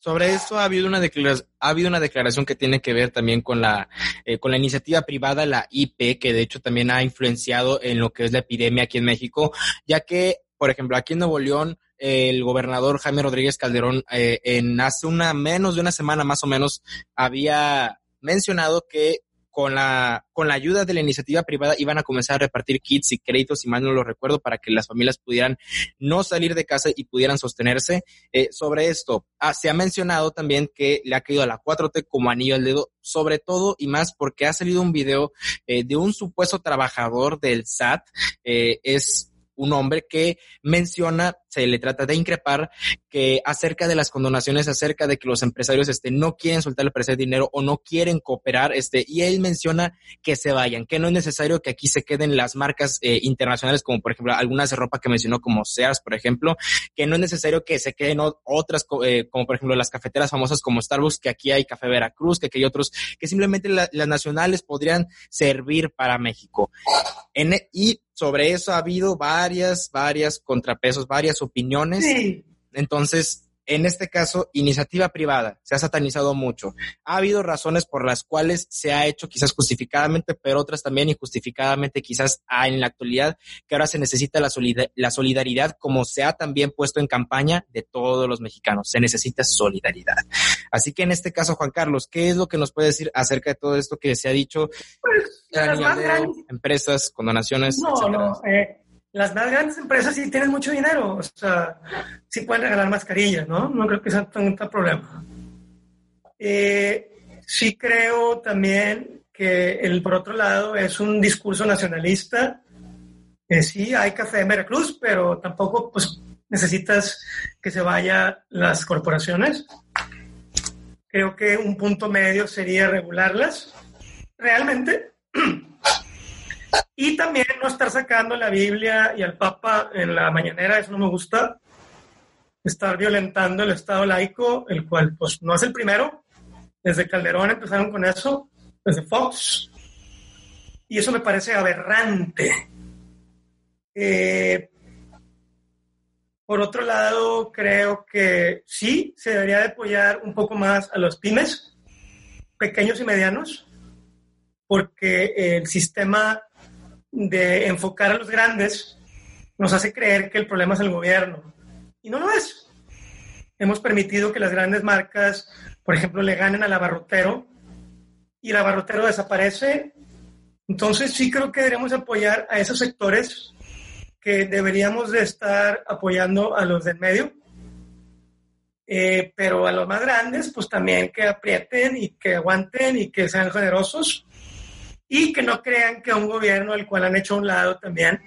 Sobre esto ha habido una declaración, ha habido una declaración que tiene que ver también con la, eh, con la iniciativa privada, la IP, que de hecho también ha influenciado en lo que es la epidemia aquí en México, ya que, por ejemplo, aquí en Nuevo León, el gobernador Jaime Rodríguez Calderón, eh, en hace una menos de una semana más o menos, había mencionado que con la, con la ayuda de la iniciativa privada iban a comenzar a repartir kits y créditos, si mal no lo recuerdo, para que las familias pudieran no salir de casa y pudieran sostenerse. Eh, sobre esto, ah, se ha mencionado también que le ha caído a la 4T como anillo al dedo, sobre todo y más porque ha salido un video eh, de un supuesto trabajador del SAT, eh, es un hombre que menciona, se le trata de increpar que acerca de las condonaciones, acerca de que los empresarios este, no quieren soltar el dinero o no quieren cooperar, este, y él menciona que se vayan, que no es necesario que aquí se queden las marcas eh, internacionales, como por ejemplo algunas de ropa que mencionó como Sears, por ejemplo, que no es necesario que se queden otras, eh, como por ejemplo las cafeteras famosas como Starbucks, que aquí hay Café Veracruz, que aquí hay otros, que simplemente las nacionales podrían servir para México. E, y sobre eso ha habido varias, varias contrapesos, varias opiniones. Entonces, en este caso, iniciativa privada, se ha satanizado mucho. Ha habido razones por las cuales se ha hecho quizás justificadamente, pero otras también injustificadamente quizás en la actualidad, que ahora se necesita la, la solidaridad como se ha también puesto en campaña de todos los mexicanos. Se necesita solidaridad. Así que en este caso, Juan Carlos, ¿qué es lo que nos puede decir acerca de todo esto que se ha dicho? Pues, las más grandes... Empresas, condonaciones. No, no. Eh, las más grandes empresas sí tienen mucho dinero, o sea, sí pueden regalar mascarillas, ¿no? No creo que sea un problema. Eh, sí creo también que el, por otro lado, es un discurso nacionalista. Eh, sí, hay café en Veracruz, pero tampoco pues, necesitas que se vayan las corporaciones. Creo que un punto medio sería regularlas. Realmente, Y también no estar sacando la Biblia y al Papa en la mañanera, eso no me gusta. Estar violentando el Estado laico, el cual pues no es el primero. Desde Calderón empezaron con eso, desde Fox. Y eso me parece aberrante. Eh, por otro lado, creo que sí, se debería de apoyar un poco más a los pymes, pequeños y medianos, porque el sistema de enfocar a los grandes nos hace creer que el problema es el gobierno. Y no lo es. Hemos permitido que las grandes marcas, por ejemplo, le ganen al abarrotero y el abarrotero desaparece. Entonces sí creo que deberíamos apoyar a esos sectores que deberíamos de estar apoyando a los del medio. Eh, pero a los más grandes, pues también que aprieten y que aguanten y que sean generosos y que no crean que un gobierno al cual han hecho a un lado también,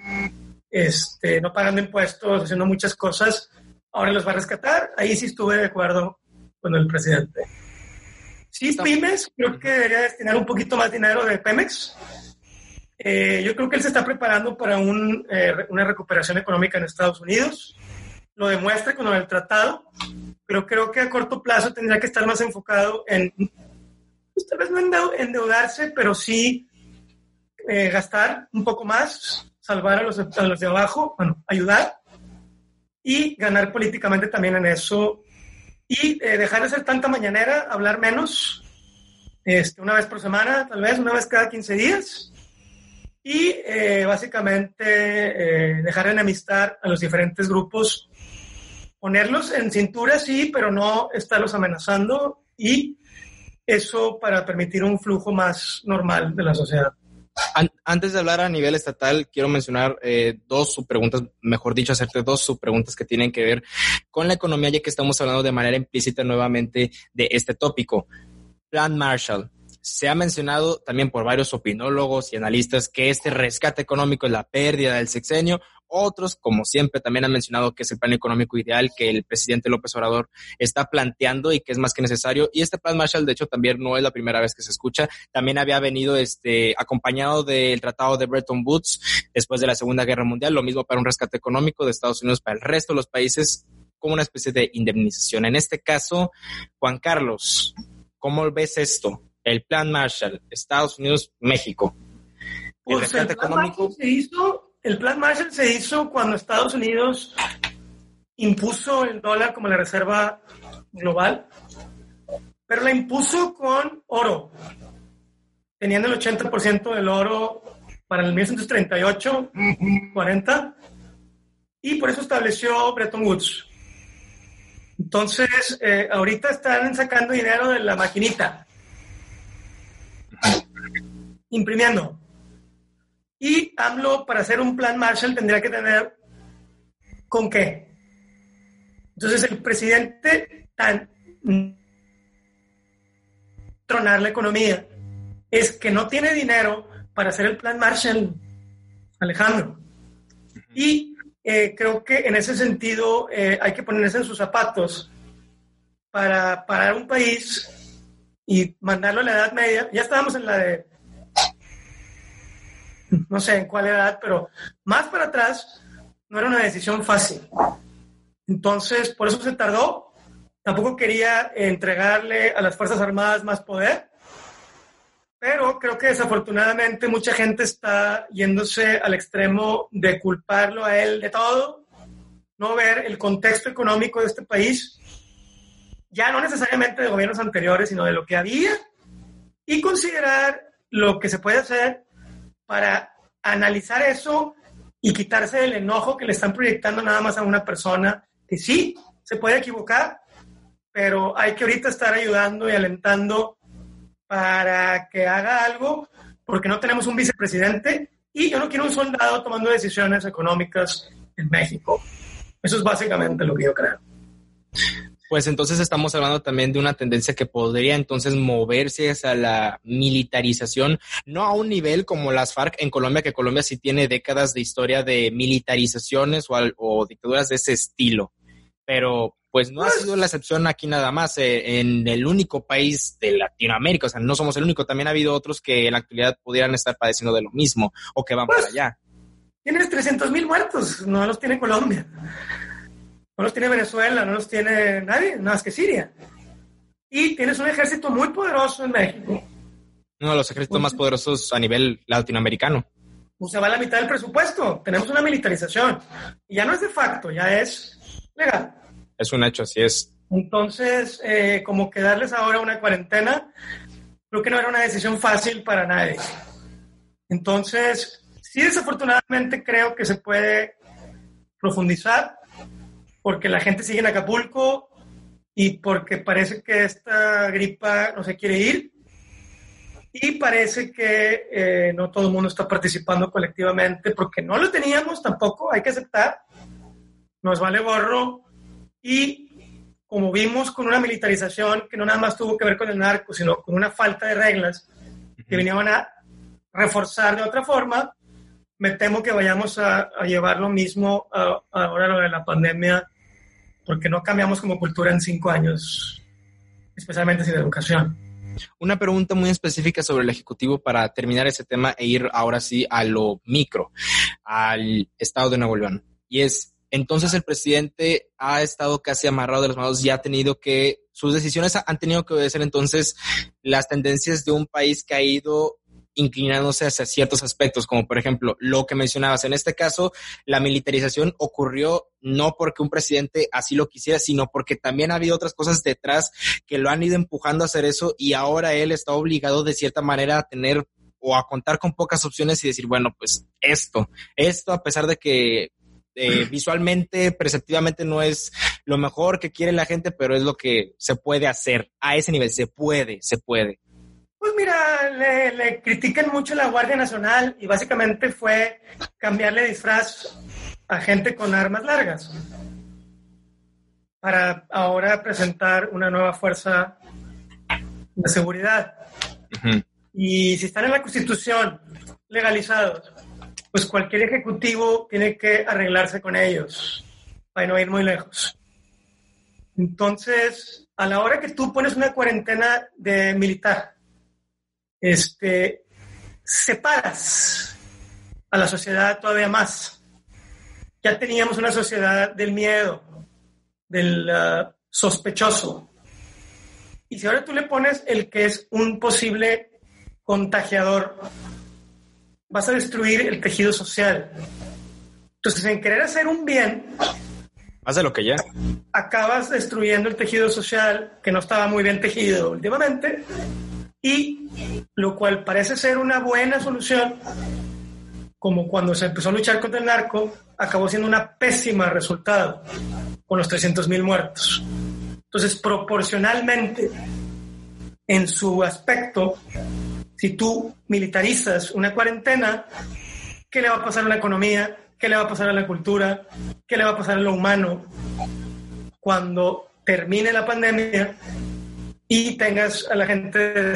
este, no pagando impuestos, haciendo muchas cosas, ahora los va a rescatar. Ahí sí estuve de acuerdo con el presidente. Sí, pymes, creo que debería destinar un poquito más dinero de Pemex. Eh, yo creo que él se está preparando para un, eh, una recuperación económica en Estados Unidos. Lo demuestra con el tratado, pero creo que a corto plazo tendría que estar más enfocado en, pues, tal vez no endeudarse, pero sí eh, gastar un poco más, salvar a los, de abajo, ayudar y ganar políticamente también en eso. Y eh, dejar de ser tanta mañanera, hablar menos, este, una vez por semana, tal vez una vez cada 15 días. Y eh, básicamente dejar de enemistar a los diferentes grupos, ponerlos en cintura, sí, pero no estarlos amenazando y eso para permitir un flujo más normal de la sociedad antes de hablar a nivel estatal, quiero mencionar eh, dos subpreguntas, mejor dicho, hacerte dos subpreguntas que tienen que ver con la economía, ya que estamos hablando de manera implícita nuevamente de este tópico. Plan Marshall. Se ha mencionado también por varios opinólogos y analistas que este rescate económico es la pérdida del sexenio otros, como siempre, también han mencionado que es el plan económico ideal que el presidente López Obrador está planteando y que es más que necesario. Y este plan Marshall, de hecho, también no es la primera vez que se escucha. También había venido este, acompañado del Tratado de Bretton Woods después de la Segunda Guerra Mundial. Lo mismo para un rescate económico de Estados Unidos para el resto de los países como una especie de indemnización. En este caso, Juan Carlos, ¿cómo ves esto? El plan Marshall, Estados Unidos, México. El pues rescate económico. Se hizo el plan Marshall se hizo cuando Estados Unidos impuso el dólar como la reserva global, pero la impuso con oro, teniendo el 80% del oro para el 1938, 40, y por eso estableció Bretton Woods. Entonces, eh, ahorita están sacando dinero de la maquinita, imprimiendo. Y AMLO, para hacer un plan Marshall, tendría que tener con qué. Entonces, el presidente tan tronar la economía es que no tiene dinero para hacer el plan Marshall, Alejandro. Y eh, creo que en ese sentido eh, hay que ponerse en sus zapatos para parar un país y mandarlo a la Edad Media. Ya estábamos en la de, no sé en cuál edad, pero más para atrás no era una decisión fácil. Entonces, por eso se tardó. Tampoco quería entregarle a las Fuerzas Armadas más poder, pero creo que desafortunadamente mucha gente está yéndose al extremo de culparlo a él de todo, no ver el contexto económico de este país, ya no necesariamente de gobiernos anteriores, sino de lo que había, y considerar lo que se puede hacer para analizar eso y quitarse del enojo que le están proyectando nada más a una persona que sí se puede equivocar, pero hay que ahorita estar ayudando y alentando para que haga algo, porque no tenemos un vicepresidente y yo no quiero un soldado tomando decisiones económicas en México. Eso es básicamente lo que yo creo. Pues entonces estamos hablando también de una tendencia que podría entonces moverse hacia la militarización, no a un nivel como las FARC en Colombia, que Colombia sí tiene décadas de historia de militarizaciones o, o dictaduras de ese estilo, pero pues no ha pues sido la excepción aquí nada más, eh, en el único país de Latinoamérica, o sea, no somos el único, también ha habido otros que en la actualidad pudieran estar padeciendo de lo mismo o que van para pues, allá. Tienes 300 mil muertos, no los tiene Colombia, no los tiene Venezuela, no los tiene nadie, nada más que Siria. Y tienes un ejército muy poderoso en México. Uno de los ejércitos más poderosos a nivel latinoamericano. Pues se va la mitad del presupuesto. Tenemos una militarización. Y ya no es de facto, ya es legal. Es un hecho, así es. Entonces, eh, como que darles ahora una cuarentena, creo que no era una decisión fácil para nadie. Entonces, sí, desafortunadamente creo que se puede profundizar porque la gente sigue en Acapulco y porque parece que esta gripa no se quiere ir. Y parece que eh, no todo el mundo está participando colectivamente porque no lo teníamos tampoco, hay que aceptar, nos vale gorro. Y como vimos con una militarización que no nada más tuvo que ver con el narco, sino con una falta de reglas que venían a reforzar de otra forma, me temo que vayamos a, llevar lo mismo ahora lo de la pandemia, porque no cambiamos como cultura en cinco años, especialmente sin educación. Una pregunta muy específica sobre el Ejecutivo para terminar ese tema e ir ahora sí a lo micro, al Estado de Nuevo León. Y es, entonces el presidente ha estado casi amarrado de las manos y ha tenido que, sus decisiones han tenido que obedecer entonces las tendencias de un país que ha ido inclinándose hacia ciertos aspectos, como por ejemplo lo que mencionabas. En este caso, la militarización ocurrió no porque un presidente así lo quisiera, sino porque también ha habido otras cosas detrás que lo han ido empujando a hacer eso y ahora él está obligado de cierta manera a tener o a contar con pocas opciones y decir, bueno, pues esto, esto a pesar de que eh, visualmente, perceptivamente no es lo mejor que quiere la gente, pero es lo que se puede hacer a ese nivel. Se puede, se puede. Pues mira, le, critican mucho la Guardia Nacional y básicamente fue cambiarle disfraz a gente con armas largas para ahora presentar una nueva fuerza de seguridad. Y si están en la Constitución legalizados pues cualquier ejecutivo tiene que arreglarse con ellos para no ir muy lejos. Entonces, a la hora que tú pones una cuarentena de militar, este, separas a la sociedad todavía más. Ya teníamos una sociedad del miedo, del uh, sospechoso. Y si ahora tú le pones el que es un posible contagiador, vas a destruir el tejido social. Entonces, en querer hacer un bien, Hace lo que ya. Acabas destruyendo el tejido social que no estaba muy bien tejido últimamente y lo cual parece ser una buena solución, como cuando se empezó a luchar contra el narco, acabó siendo una pésima resultado con los 300 mil muertos. Entonces, proporcionalmente, en su aspecto, si tú militarizas una cuarentena, ¿qué le va a pasar a la economía? ¿Qué le va a pasar a la cultura? ¿Qué le va a pasar a lo humano cuando termine la pandemia y tengas a la gente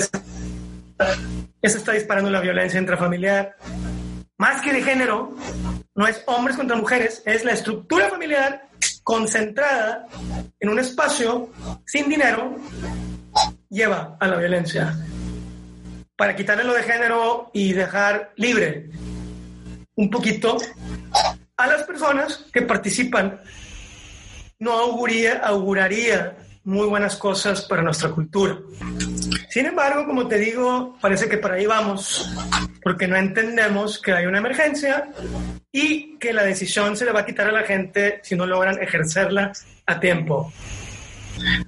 que se está disparando la violencia intrafamiliar, más que de género, no es hombres contra mujeres, es la estructura familiar concentrada en un espacio sin dinero, lleva a la violencia. Para quitarle lo de género y dejar libre un poquito a las personas que participan, no auguría, auguraría muy buenas cosas para nuestra cultura. Sin embargo, como te digo, parece que por ahí vamos, porque no entendemos que hay una emergencia y que la decisión se le va a quitar a la gente si no logran ejercerla a tiempo.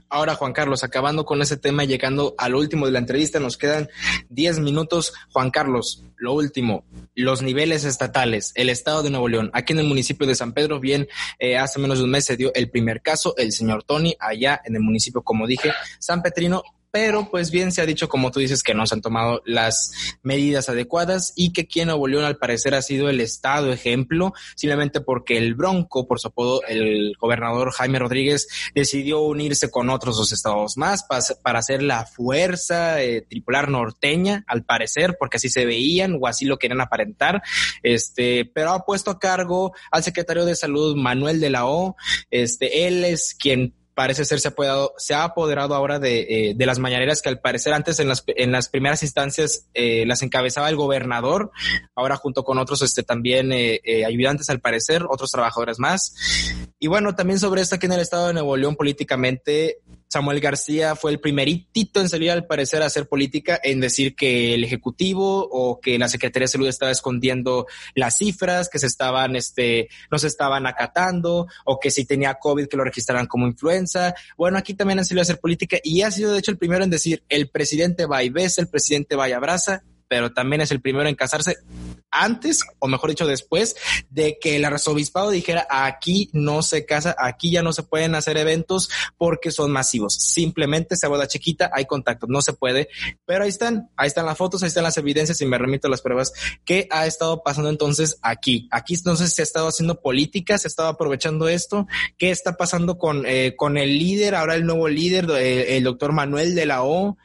Ahora, Juan Carlos, acabando con ese tema, llegando al último de la entrevista, nos quedan 10 minutos. Juan Carlos, lo último, los niveles estatales, el Estado de Nuevo León. Aquí en el municipio de San Pedro, bien, eh, hace menos de un mes se dio el primer caso, el señor Tony, allá en el municipio, como dije, San Petrino, pero pues bien se ha dicho, como tú dices, que no se han tomado las medidas adecuadas y que quien Nuevo al parecer ha sido el estado ejemplo, simplemente porque el Bronco, por su apodo, el gobernador Jaime Rodríguez, decidió unirse con otros dos estados más para, hacer la fuerza eh, tripular norteña, al parecer, porque así se veían o así lo querían aparentar, este, pero ha puesto a cargo al secretario de salud Manuel de la O, este, él es quien parece ser se ha apoderado, se ha apoderado ahora de, eh, de las mañaneras que al parecer antes en las, en las primeras instancias eh, las encabezaba el gobernador, ahora junto con otros este, también eh, ayudantes al parecer, otros trabajadores más. Y bueno, también sobre esto aquí en el estado de Nuevo León políticamente, Samuel García fue el primeritito en salir al parecer a hacer política, en decir que el Ejecutivo o que la Secretaría de Salud estaba escondiendo las cifras, que se estaban, este, no se estaban acatando, o que si tenía COVID que lo registraran como influenza. Bueno, aquí también han salido a hacer política y ha sido de hecho el primero en decir el presidente va y besa, el presidente va y abraza, pero también es el primero en casarse antes, o mejor dicho, después de que el arzobispado dijera aquí no se casa, aquí ya no se pueden hacer eventos porque son masivos. Simplemente se boda chiquita, hay contacto, no se puede. Pero ahí están, ahí están las fotos, ahí están las evidencias y me remito a las pruebas que ha estado pasando entonces aquí. Aquí entonces se ha estado haciendo política, se ha estado aprovechando esto. ¿Qué está pasando con, eh, con el líder, ahora el nuevo líder, eh, el doctor Manuel de la O?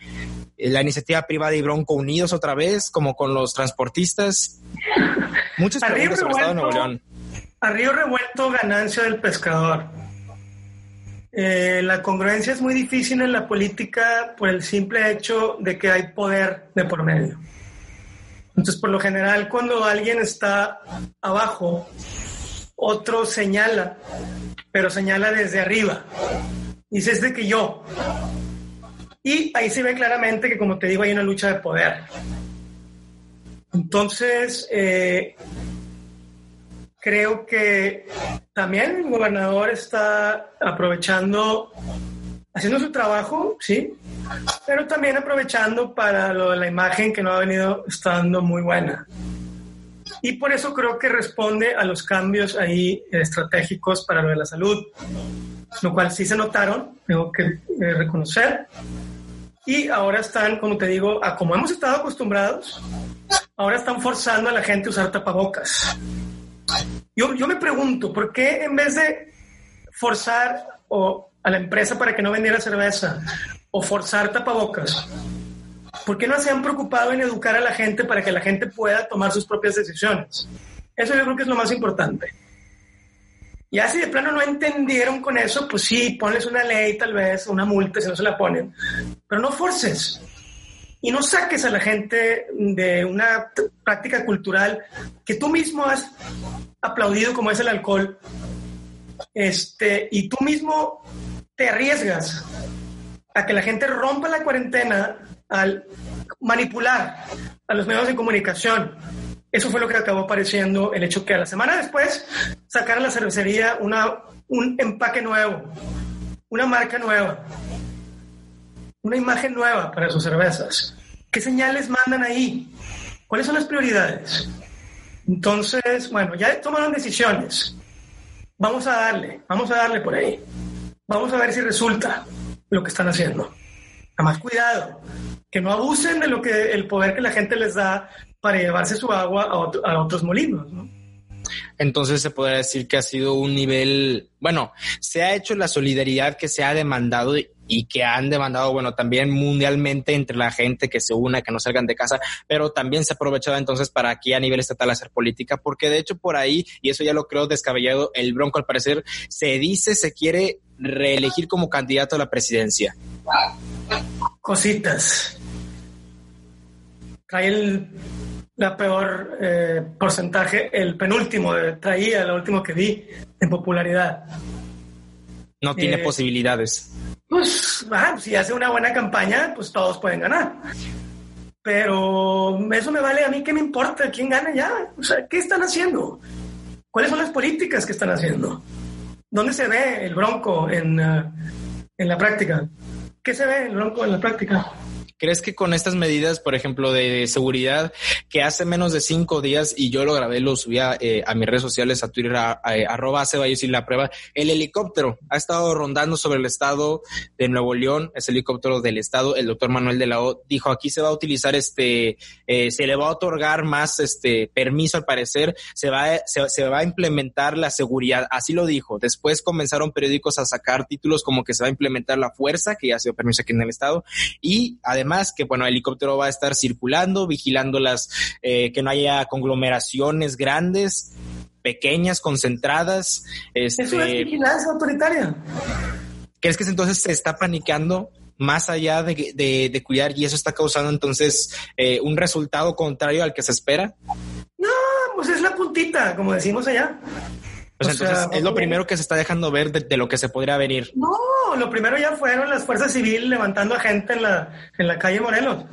Eh, la iniciativa privada y Bronco unidos otra vez, como con los transportistas. Muchas preguntas sobre Estado de Nuevo León. A río revuelto, ganancia del pescador. Eh, la congruencia es muy difícil en la política por el simple hecho de que hay poder de por medio. Entonces, por lo general, cuando alguien está abajo, otro señala, pero señala desde arriba. Dice, es de que yo. Y ahí se ve claramente que, como te digo, hay una lucha de poder. Entonces, eh, creo que también el gobernador está aprovechando, haciendo su trabajo, sí, pero también aprovechando para lo de la imagen que no ha venido estando muy buena. Y por eso creo que responde a los cambios ahí estratégicos para lo de la salud, lo cual sí se notaron, tengo que eh, reconocer y ahora están, como te digo, a como hemos estado acostumbrados, ahora están forzando a la gente a usar tapabocas. Yo, yo me pregunto, ¿por qué en vez de forzar o a la empresa para que no vendiera cerveza o forzar tapabocas, ¿por qué no se han preocupado en educar a la gente para que la gente pueda tomar sus propias decisiones? Eso yo creo que es lo más importante. Ya si de plano no entendieron con eso, pues sí, ponles una ley tal vez, una multa si no se la ponen, pero no forces. Y no saques a la gente de una práctica cultural que tú mismo has aplaudido como es el alcohol, este, y tú mismo te arriesgas a que la gente rompa la cuarentena al manipular a los medios de comunicación eso fue lo que acabó apareciendo, el hecho que a la semana después sacaron la cervecería un empaque nuevo, una marca nueva, una imagen nueva para sus cervezas. ¿Qué señales mandan ahí? ¿Cuáles son las prioridades? Entonces, bueno, ya tomaron decisiones. Vamos a darle, vamos a darle por ahí. Vamos a ver si resulta lo que están haciendo. A más cuidado, que no abusen de lo que el poder que la gente les da para llevarse su agua a, otros molinos, ¿no? Entonces se podría decir que ha sido un nivel, bueno, se ha hecho la solidaridad que se ha demandado y que han demandado, bueno, también mundialmente entre la gente que se una, que no salgan de casa, pero también se ha aprovechado entonces para aquí a nivel estatal hacer política, porque de hecho por ahí, y eso ya lo creo descabellado, el Bronco al parecer se dice se quiere reelegir como candidato a la presidencia. Cositas. Trae el la peor eh, porcentaje, el penúltimo, traía el último que vi en popularidad. No tiene eh, posibilidades. Pues, si hace una buena campaña, pues todos pueden ganar. Pero eso me vale a mí, ¿qué me importa? ¿Quién gana ya? O sea, ¿qué están haciendo? ¿Cuáles son las políticas que están haciendo? ¿Dónde se ve el bronco en, eh, en la práctica? ¿Qué se ve el bronco en la práctica? ¿Crees que con estas medidas, por ejemplo, de seguridad, que hace menos de cinco días, y yo lo grabé, lo subí a, eh, mis redes sociales, a Twitter, a, arroba Ceballos y la prueba, el helicóptero ha estado rondando sobre el estado de Nuevo León, es el helicóptero del estado, el doctor Manuel de la O dijo, aquí se va a utilizar este, eh, se le va a otorgar más este permiso al parecer, se va, se, se va a implementar la seguridad, así lo dijo. Después comenzaron periódicos a sacar títulos como que se va a implementar la fuerza, que ya ha sido permiso aquí en el estado, y además además que, bueno, el helicóptero va a estar circulando, vigilando las, eh, que no haya conglomeraciones grandes, pequeñas, concentradas. Este, Eso es vigilancia autoritaria. ¿Crees que entonces se está paniqueando más allá de, cuidar y eso está causando entonces eh, un resultado contrario al que se espera? No, pues es la puntita, como decimos allá. Pues entonces es lo primero que se está dejando ver de, lo que se podría venir. No, lo primero ya fueron las fuerzas civiles levantando a gente en la, en la calle Morelos.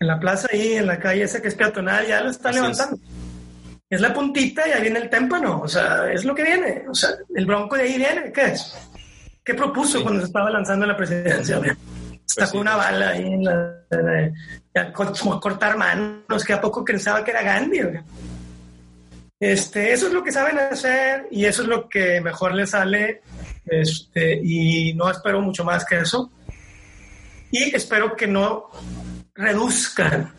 En la plaza ahí, en la calle esa que es peatonal, ya lo están levantando. Es. la puntita y ahí viene el témpano. O sea, es lo que viene. O sea, el bronco de ahí viene. ¿Qué es? ¿Qué propuso cuando se estaba lanzando la presidencia? Pues Sacó una bala ahí en la, cortar manos, que a poco pensaba que era Gandhi. Este, eso es lo que saben hacer y eso es lo que mejor les sale. Este, y no espero mucho más que eso. Y espero que no reduzcan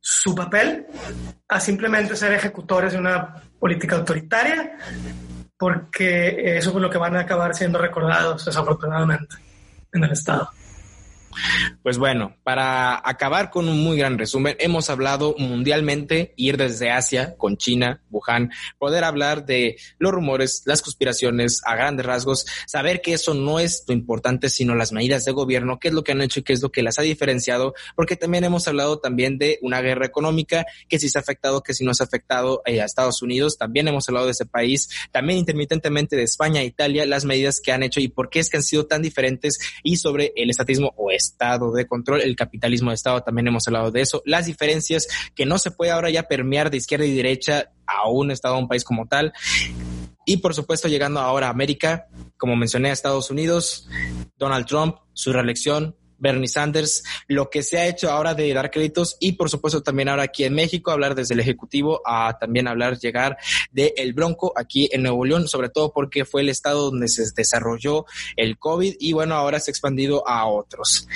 su papel a simplemente ser ejecutores de una política autoritaria, porque eso es lo que van a acabar siendo recordados desafortunadamente en el Estado. Pues bueno, para acabar con un muy gran resumen, hemos hablado mundialmente, ir desde Asia con China, Wuhan, poder hablar de los rumores, las conspiraciones a grandes rasgos, saber que eso no es lo importante, sino las medidas de gobierno, qué es lo que han hecho y qué es lo que las ha diferenciado, porque también hemos hablado también de una guerra económica, que si se ha afectado, que si no se ha afectado eh, a Estados Unidos, también hemos hablado de ese país, también intermitentemente de España, Italia, las medidas que han hecho y por qué es que han sido tan diferentes y sobre el estatismo oeste Estado de control, el capitalismo de Estado, también hemos hablado de eso, las diferencias que no se puede ahora ya permear de izquierda y derecha a un Estado, a un país como tal. Y por supuesto, llegando ahora a América, como mencioné a Estados Unidos, Donald Trump, su reelección, Bernie Sanders, lo que se ha hecho ahora de dar créditos y por supuesto también ahora aquí en México, hablar desde el Ejecutivo a también hablar, llegar de El Bronco aquí en Nuevo León, sobre todo porque fue el estado donde se desarrolló el COVID y bueno, ahora se ha expandido a otros.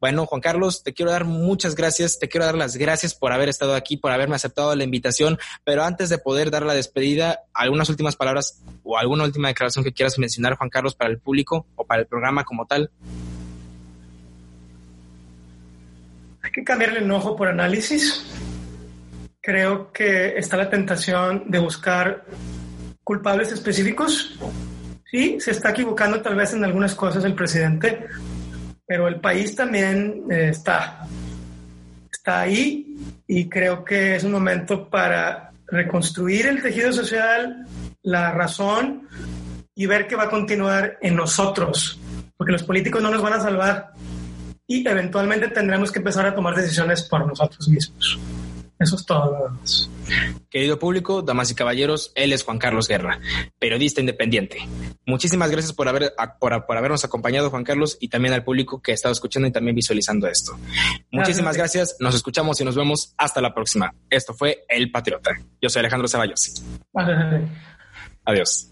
Bueno, Juan Carlos, te quiero dar muchas gracias, te quiero dar las gracias por haber estado aquí, por haberme aceptado la invitación, pero antes de poder dar la despedida, algunas últimas palabras o alguna última declaración que quieras mencionar, Juan Carlos, para el público o para el programa como tal. Hay que cambiar el enojo por análisis. Creo que está la tentación de buscar culpables específicos. Sí, se está equivocando tal vez en algunas cosas el presidente, pero el país también eh, está, está ahí y creo que es un momento para reconstruir el tejido social, la razón y ver que va a continuar en nosotros, porque los políticos no nos van a salvar y eventualmente tendremos que empezar a tomar decisiones por nosotros mismos. Eso es todo. Querido público, damas y caballeros, él es Juan Carlos Guerra, periodista independiente. Muchísimas gracias por, haber, por, por habernos acompañado, Juan Carlos, y también al público que ha estado escuchando y también visualizando esto. Muchísimas gracias. Nos escuchamos y nos vemos hasta la próxima. Esto fue El Patriota. Yo soy Alejandro Ceballos. Adiós.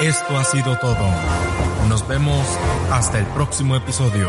Esto ha sido todo. Nos vemos hasta el próximo episodio.